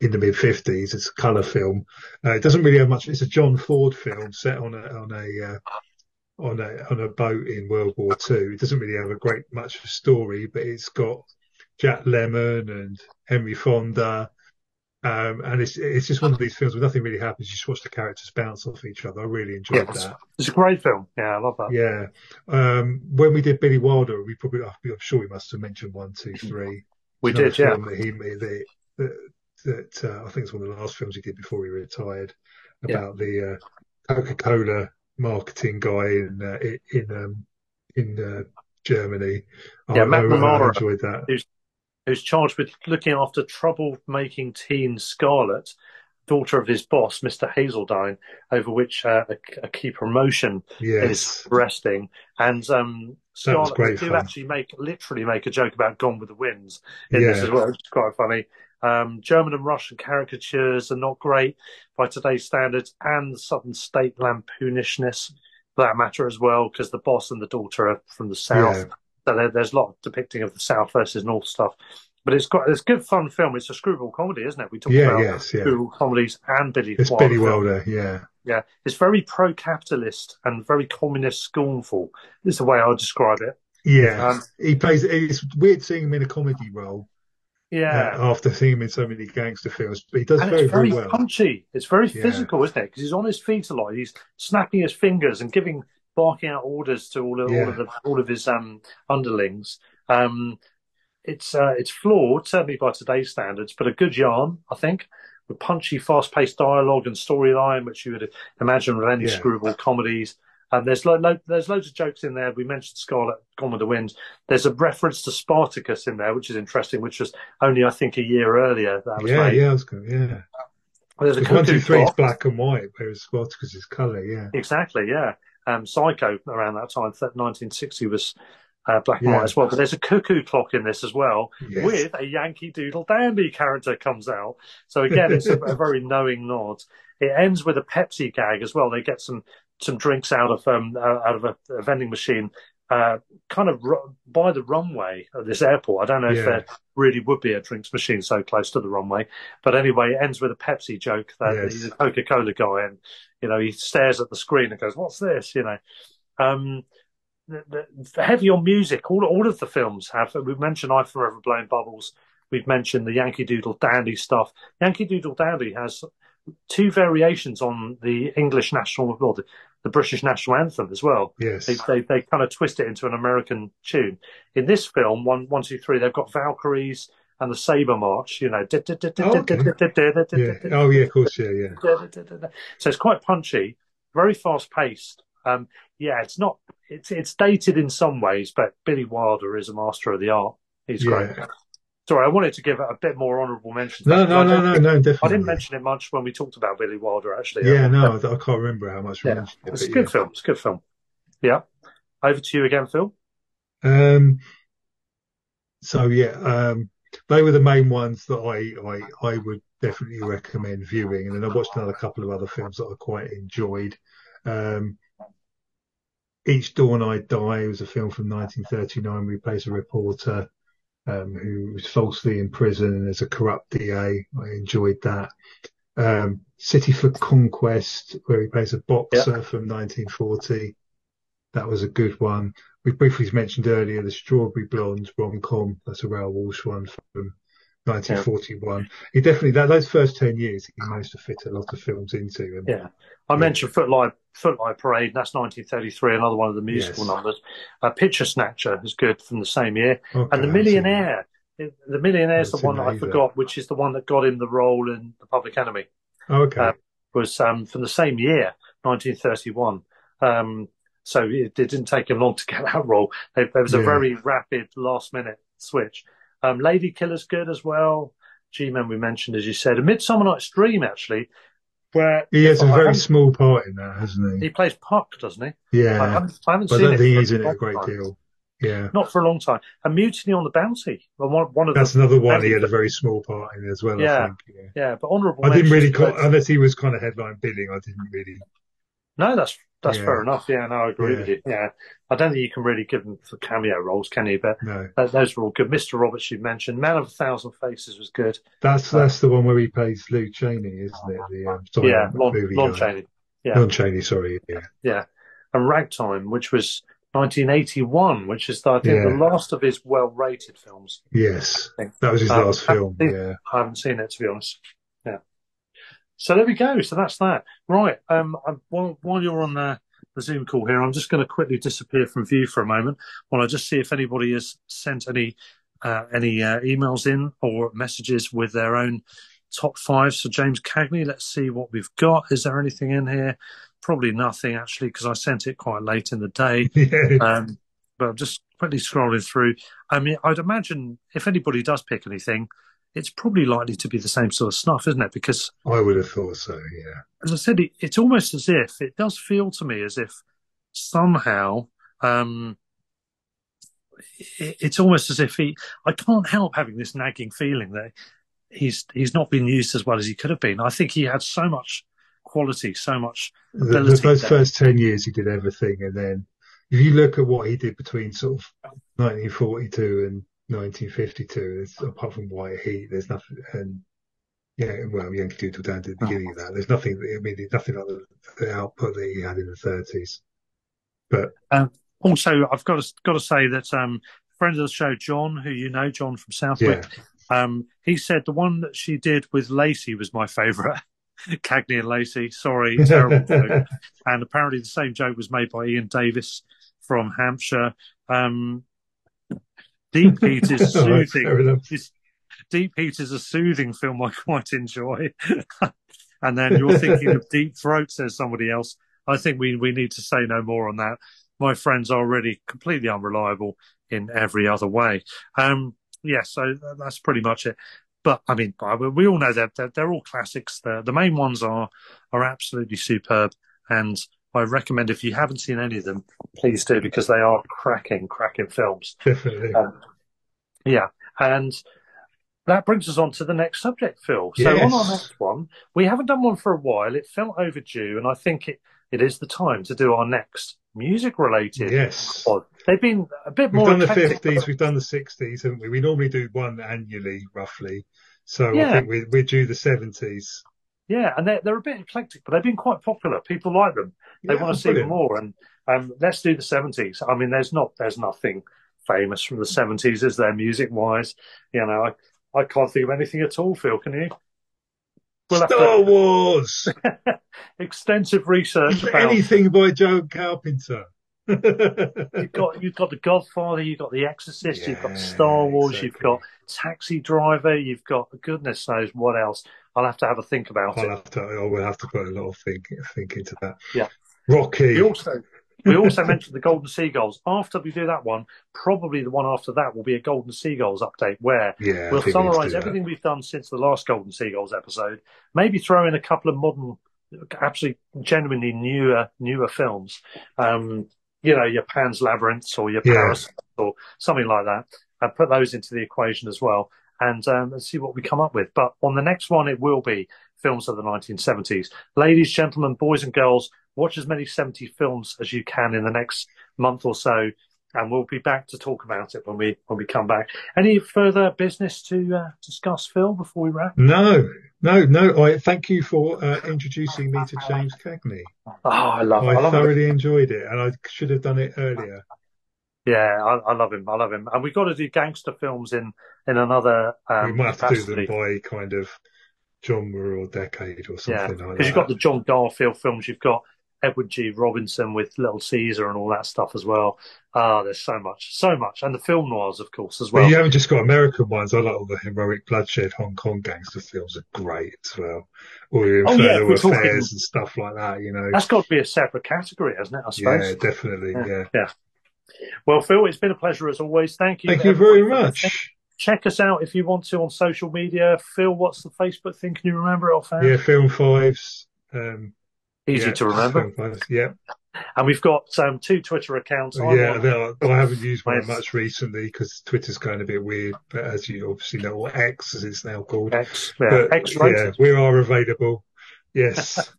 in the mid fifties. It's a colour film. Uh, it doesn't really have much. It's a John Ford film set on a on a uh, on a on a boat in World War Two. It doesn't really have a great much of a story, but it's got Jack Lemmon and Henry Fonda. Um, and it's it's just one of these films where nothing really happens. You just watch the characters bounce off each other. I really enjoyed Yes. that. It's a great film. Yeah, I love that. Yeah. Um, when we did Billy Wilder, we probably I'm sure we must have mentioned one, two, three. We did, yeah. That he that, that, that uh, I think it's one of the last films he did before he retired Yeah. about the uh, Coca-Cola marketing guy in uh, in um, in uh, Germany. Yeah, I, Matt I, I enjoyed that. who's who's charged with looking after troublemaking teen Scarlett, daughter of his boss, Mr. Hazeltine, over which uh, a, a key promotion Yes, is resting. And um, That was Scarlett great do fun. actually make literally make a joke about Gone with the Winds in this as well, which is quite funny. Um, German and Russian caricatures are not great by today's standards, and the Southern state lampoonishness for that matter as well, because the boss and the daughter are from the south. Yeah. So there, there's a lot of depicting of the south versus north stuff. But it's got it's a good fun film. It's a screwball comedy, isn't it? We talk Yeah, about yes, yeah. screwball comedies and Billy It's Wilder Billy. Wilder, yeah. Yeah, it's very pro-capitalist and very communist scornful. Is the way I would describe it. Yeah. Um, he plays, it's weird seeing him in a comedy role Yeah, uh, after seeing him in so many gangster films, but he does and very, it's very, very well. punchy. It's very Yeah. physical, isn't it? Because he's on his feet a lot. He's snapping his fingers and giving, barking out orders to all of all of the all of his um underlings. Um, it's uh, it's flawed, certainly by today's standards, but a good yarn, I think, with punchy, fast-paced dialogue and storyline, which you would imagine with any Yeah. screwball comedies. And there's lo- lo- there's loads of jokes in there. We mentioned Scarlett Gone with the Wind. There's a reference to Spartacus in there, which is interesting, which was only I think a year earlier that was Yeah, made. yeah, was going, yeah. There's a one, three is black and white, whereas Spartacus is colour, yeah. Exactly, yeah. Um, Psycho around that time, th- 1960 was uh, black and Yeah. white as well. But there's a cuckoo clock in this as well, Yes. with a Yankee Doodle Dandy character comes out. So again, it's a, a very knowing nod. It ends with a Pepsi gag as well. They get some some drinks out of um uh, out of a, a vending machine. Uh, kind of ru- by the runway of this airport. I don't know if Yeah. there really would be a drinks machine so close to the runway, but anyway, it ends with a Pepsi joke that Yes. he's a Coca Cola guy, and you know he stares at the screen and goes, "What's this?" You know, um, the, the, heavy on music. All all of the films have. We've mentioned "I Forever Blowing Bubbles." We've mentioned the Yankee Doodle Dandy stuff. Yankee Doodle Dandy has two variations on the English national, well, the, the British national anthem as well. Yes. They, they they kind of twist it into an American tune. In this film, one one two three, they've got Valkyries and the Saber March. You know, Oh, yeah, of course, yeah, yeah. so it's quite punchy, very fast paced. Um, yeah, it's not. It's it's dated in some ways, but Billy Wilder is a master of the art. He's great. Sorry, I wanted to give a bit more honourable mention. No, no, no, no, no, definitely. I didn't mention it much when we talked about Billy Wilder. Actually, Yeah, Um, no, I I can't remember how much we Yeah, mentioned it. it's a good film. It's a good film. Yeah. Over to you again, Phil. Um, so yeah, um, they were the main ones that I, I I would definitely recommend viewing. And then I watched another couple of other films that I quite enjoyed. Um, Each Dawn I Die was a film from 1939 We plays a reporter um, who was falsely imprisoned as a corrupt DA. I enjoyed that. Um, City for Conquest, where he plays a boxer from 1940. That was a good one. We briefly mentioned earlier the Strawberry Blonde rom-com. That's a Raoul Walsh one from 1941. He definitely that those first ten years he managed to fit a lot of films into. And Yeah. I Yeah. mentioned Footlight, Footlight Parade. That's 1933, another one of the musical Yes. numbers. Uh, Picture Snatcher is good from the same year. Okay, And The Millionaire. The Millionaire is the one that I forgot, which is the one that got him the role in The Public Enemy. Okay. Uh, was um, from the same year, 1931. Um, so it, it didn't take him long to get that role. There, was a Yeah. very rapid last minute switch. Um, Lady Killer's good as well. G-Men we mentioned, as you said. A Midsummer Night's Dream, actually, where he has a very small part in that, hasn't he he? plays Puck, doesn't he? I Yeah, haven't, I haven't but seen it. think he's in it a great time. deal. Yeah, Not for a long time. And Mutiny on the Bounty. One, one of that's the, another one. He had a very small part in as well. I Yeah. think. Yeah. yeah, but honourable. I didn't really, unless he was kind of headline billing. I didn't really. No, that's that's Yeah. fair enough. Yeah, no, I agree Yeah. with you. Yeah, I don't think you can really give them for cameo roles, can you? But No, th- those were all good. Mr. Roberts, you mentioned, Man of a Thousand Faces was good. that's that's the one where he plays Lou Cheney, isn't it? The um, silent yeah, Lon, Lon guy. Chaney. Yeah. Lon Chaney, sorry. Yeah, Yeah, and Ragtime, which was 1981, which is I think Yeah. the last of his well-rated films. yes, that was his Um, last film. think- Yeah, I haven't seen it to be honest. So there we go. So that's that. Right. Um. I, while while you're on the, the Zoom call here, I'm just going to quickly disappear from view for a moment while I just see if anybody has sent any uh, any uh, emails in or messages with their own top five. So James Cagney, let's see what we've got. Is there anything in here? Probably nothing actually, because I sent it quite late in the day. Um, but I'm just quickly scrolling through. I mean, I'd imagine if anybody does pick anything, it's probably likely to be the same sort of stuff, isn't it? Because I would have thought so. Yeah. As I said, it, it's almost as if it does feel to me as if somehow um, it, it's almost as if he. I can't help having this nagging feeling that he's he's not been used as well as he could have been. I think he had so much quality, so much ability. The, first, first ten years, he did everything, and then if you look at what he did between sort of 1942 and 1952, apart from White Heat, there's nothing. And yeah, well, Yankee Doodle down to the beginning of that. There's nothing. I mean, there's nothing like the, the output that he had in the 30s. But um, also, I've got to got to say that um, friend of the show, John, who you know, John from Southwick, yeah. um, he said the one that she did with Lacey was my favourite. Cagney and Lacey, sorry, terrible joke. And apparently, the same joke was made by Ian Davis from Hampshire. Um, Deep Heat is soothing. Deep Heat is a soothing film I quite enjoy. and then you're thinking of Deep Throat, says somebody else. I think we, we need to say no more on that. My friends are already completely unreliable in every other way. Um, yeah, so that's pretty much it. But I mean, we all know that they're, they're, all classics. The, the main ones are are absolutely superb, and I recommend if you haven't seen any of them, please do because they are cracking, cracking films. Definitely. Um, yeah, and that brings us on to the next subject, Phil. So yes. on our next one, we haven't done one for a while. It felt overdue, and I think it, it is the time to do our next music related. Yes, pod. they've been a bit more. We've done the fifties, we've done the sixties, haven't we? We normally do one annually, roughly. So yeah. I think we're, we're due the seventies. Yeah, and they're they're a bit eclectic, but they've been quite popular. People like them. They yeah, want to see them more. And um, let's do the seventies. I mean, there's not there's nothing famous from the seventies, is there, music wise? You know, I I can't think of anything at all. Phil, can you? We'll Star to... Wars. Extensive research. About anything by Joe Carpenter. you've got you've got the Godfather, you've got the Exorcist, yeah, you've got Star Wars, exactly. you've got Taxi Driver, you've got goodness knows what else. I'll have to have a think about I'll it. Have to, I will have to put a lot of think think into that. Yeah, Rocky. We also we also mentioned the Golden Seagulls. After we do that one, probably the one after that will be a Golden Seagulls update where yeah, we'll summarise everything we've done since the last Golden Seagulls episode. Maybe throw in a couple of modern, absolutely genuinely newer newer films. Um, you know, your Pan's Labyrinth or your Paris yeah. or something like that, and put those into the equation as well. And um, let's see what we come up with. But on the next one, it will be films of the 1970s. Ladies, gentlemen, boys and girls, watch as many 70 films as you can in the next month or so, and we'll be back to talk about it when we when we come back. Any further business to uh, discuss, Phil, before we wrap? No, no, no. I thank you for uh, introducing me to James Cagney. Oh, I love. I, I love thoroughly it. enjoyed it, and I should have done it earlier. Yeah, I, I, love him. I love him, and we've got to do gangster films in in another. Um, we might have capacity. to do them by kind of genre or decade or something yeah, like that. Because you've got the John Garfield films, you've got Edward G. Robinson with Little Caesar and all that stuff as well. Ah, uh, there's so much, so much, and the film noirs, of course, as well. But you haven't just got American ones. I like all the heroic bloodshed Hong Kong gangster films are great as well. All your oh, yeah, affairs talking... and stuff like that. You know, that's got to be a separate category, hasn't it? I suppose. Yeah, definitely. Yeah. yeah. yeah. Well, Phil, it's been a pleasure as always. Thank you. Thank you very much. Check us out if you want to on social media. Phil, what's the Facebook thing? Can you remember it offhand? Yeah, Film Fives. Um, Easy yeah, to remember. Yeah. And we've got um, two Twitter accounts. yeah, I haven't used one much recently because Twitter's going a bit weird. But as you obviously know, or X as it's now called. X, yeah, but, X yeah, we are available. Yes.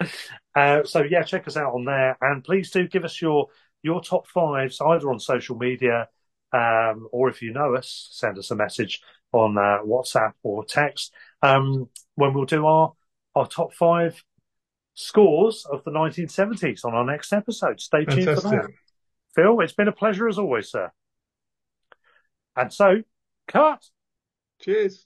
uh, so yeah, check us out on there, and please do give us your your top fives either on social media um, or if you know us, send us a message on uh, WhatsApp or text um, when we'll do our our top five scores of the 1970s on our next episode. Stay tuned Fantastic. for that. Phil, it's been a pleasure as always, sir. And so, cut. Cheers.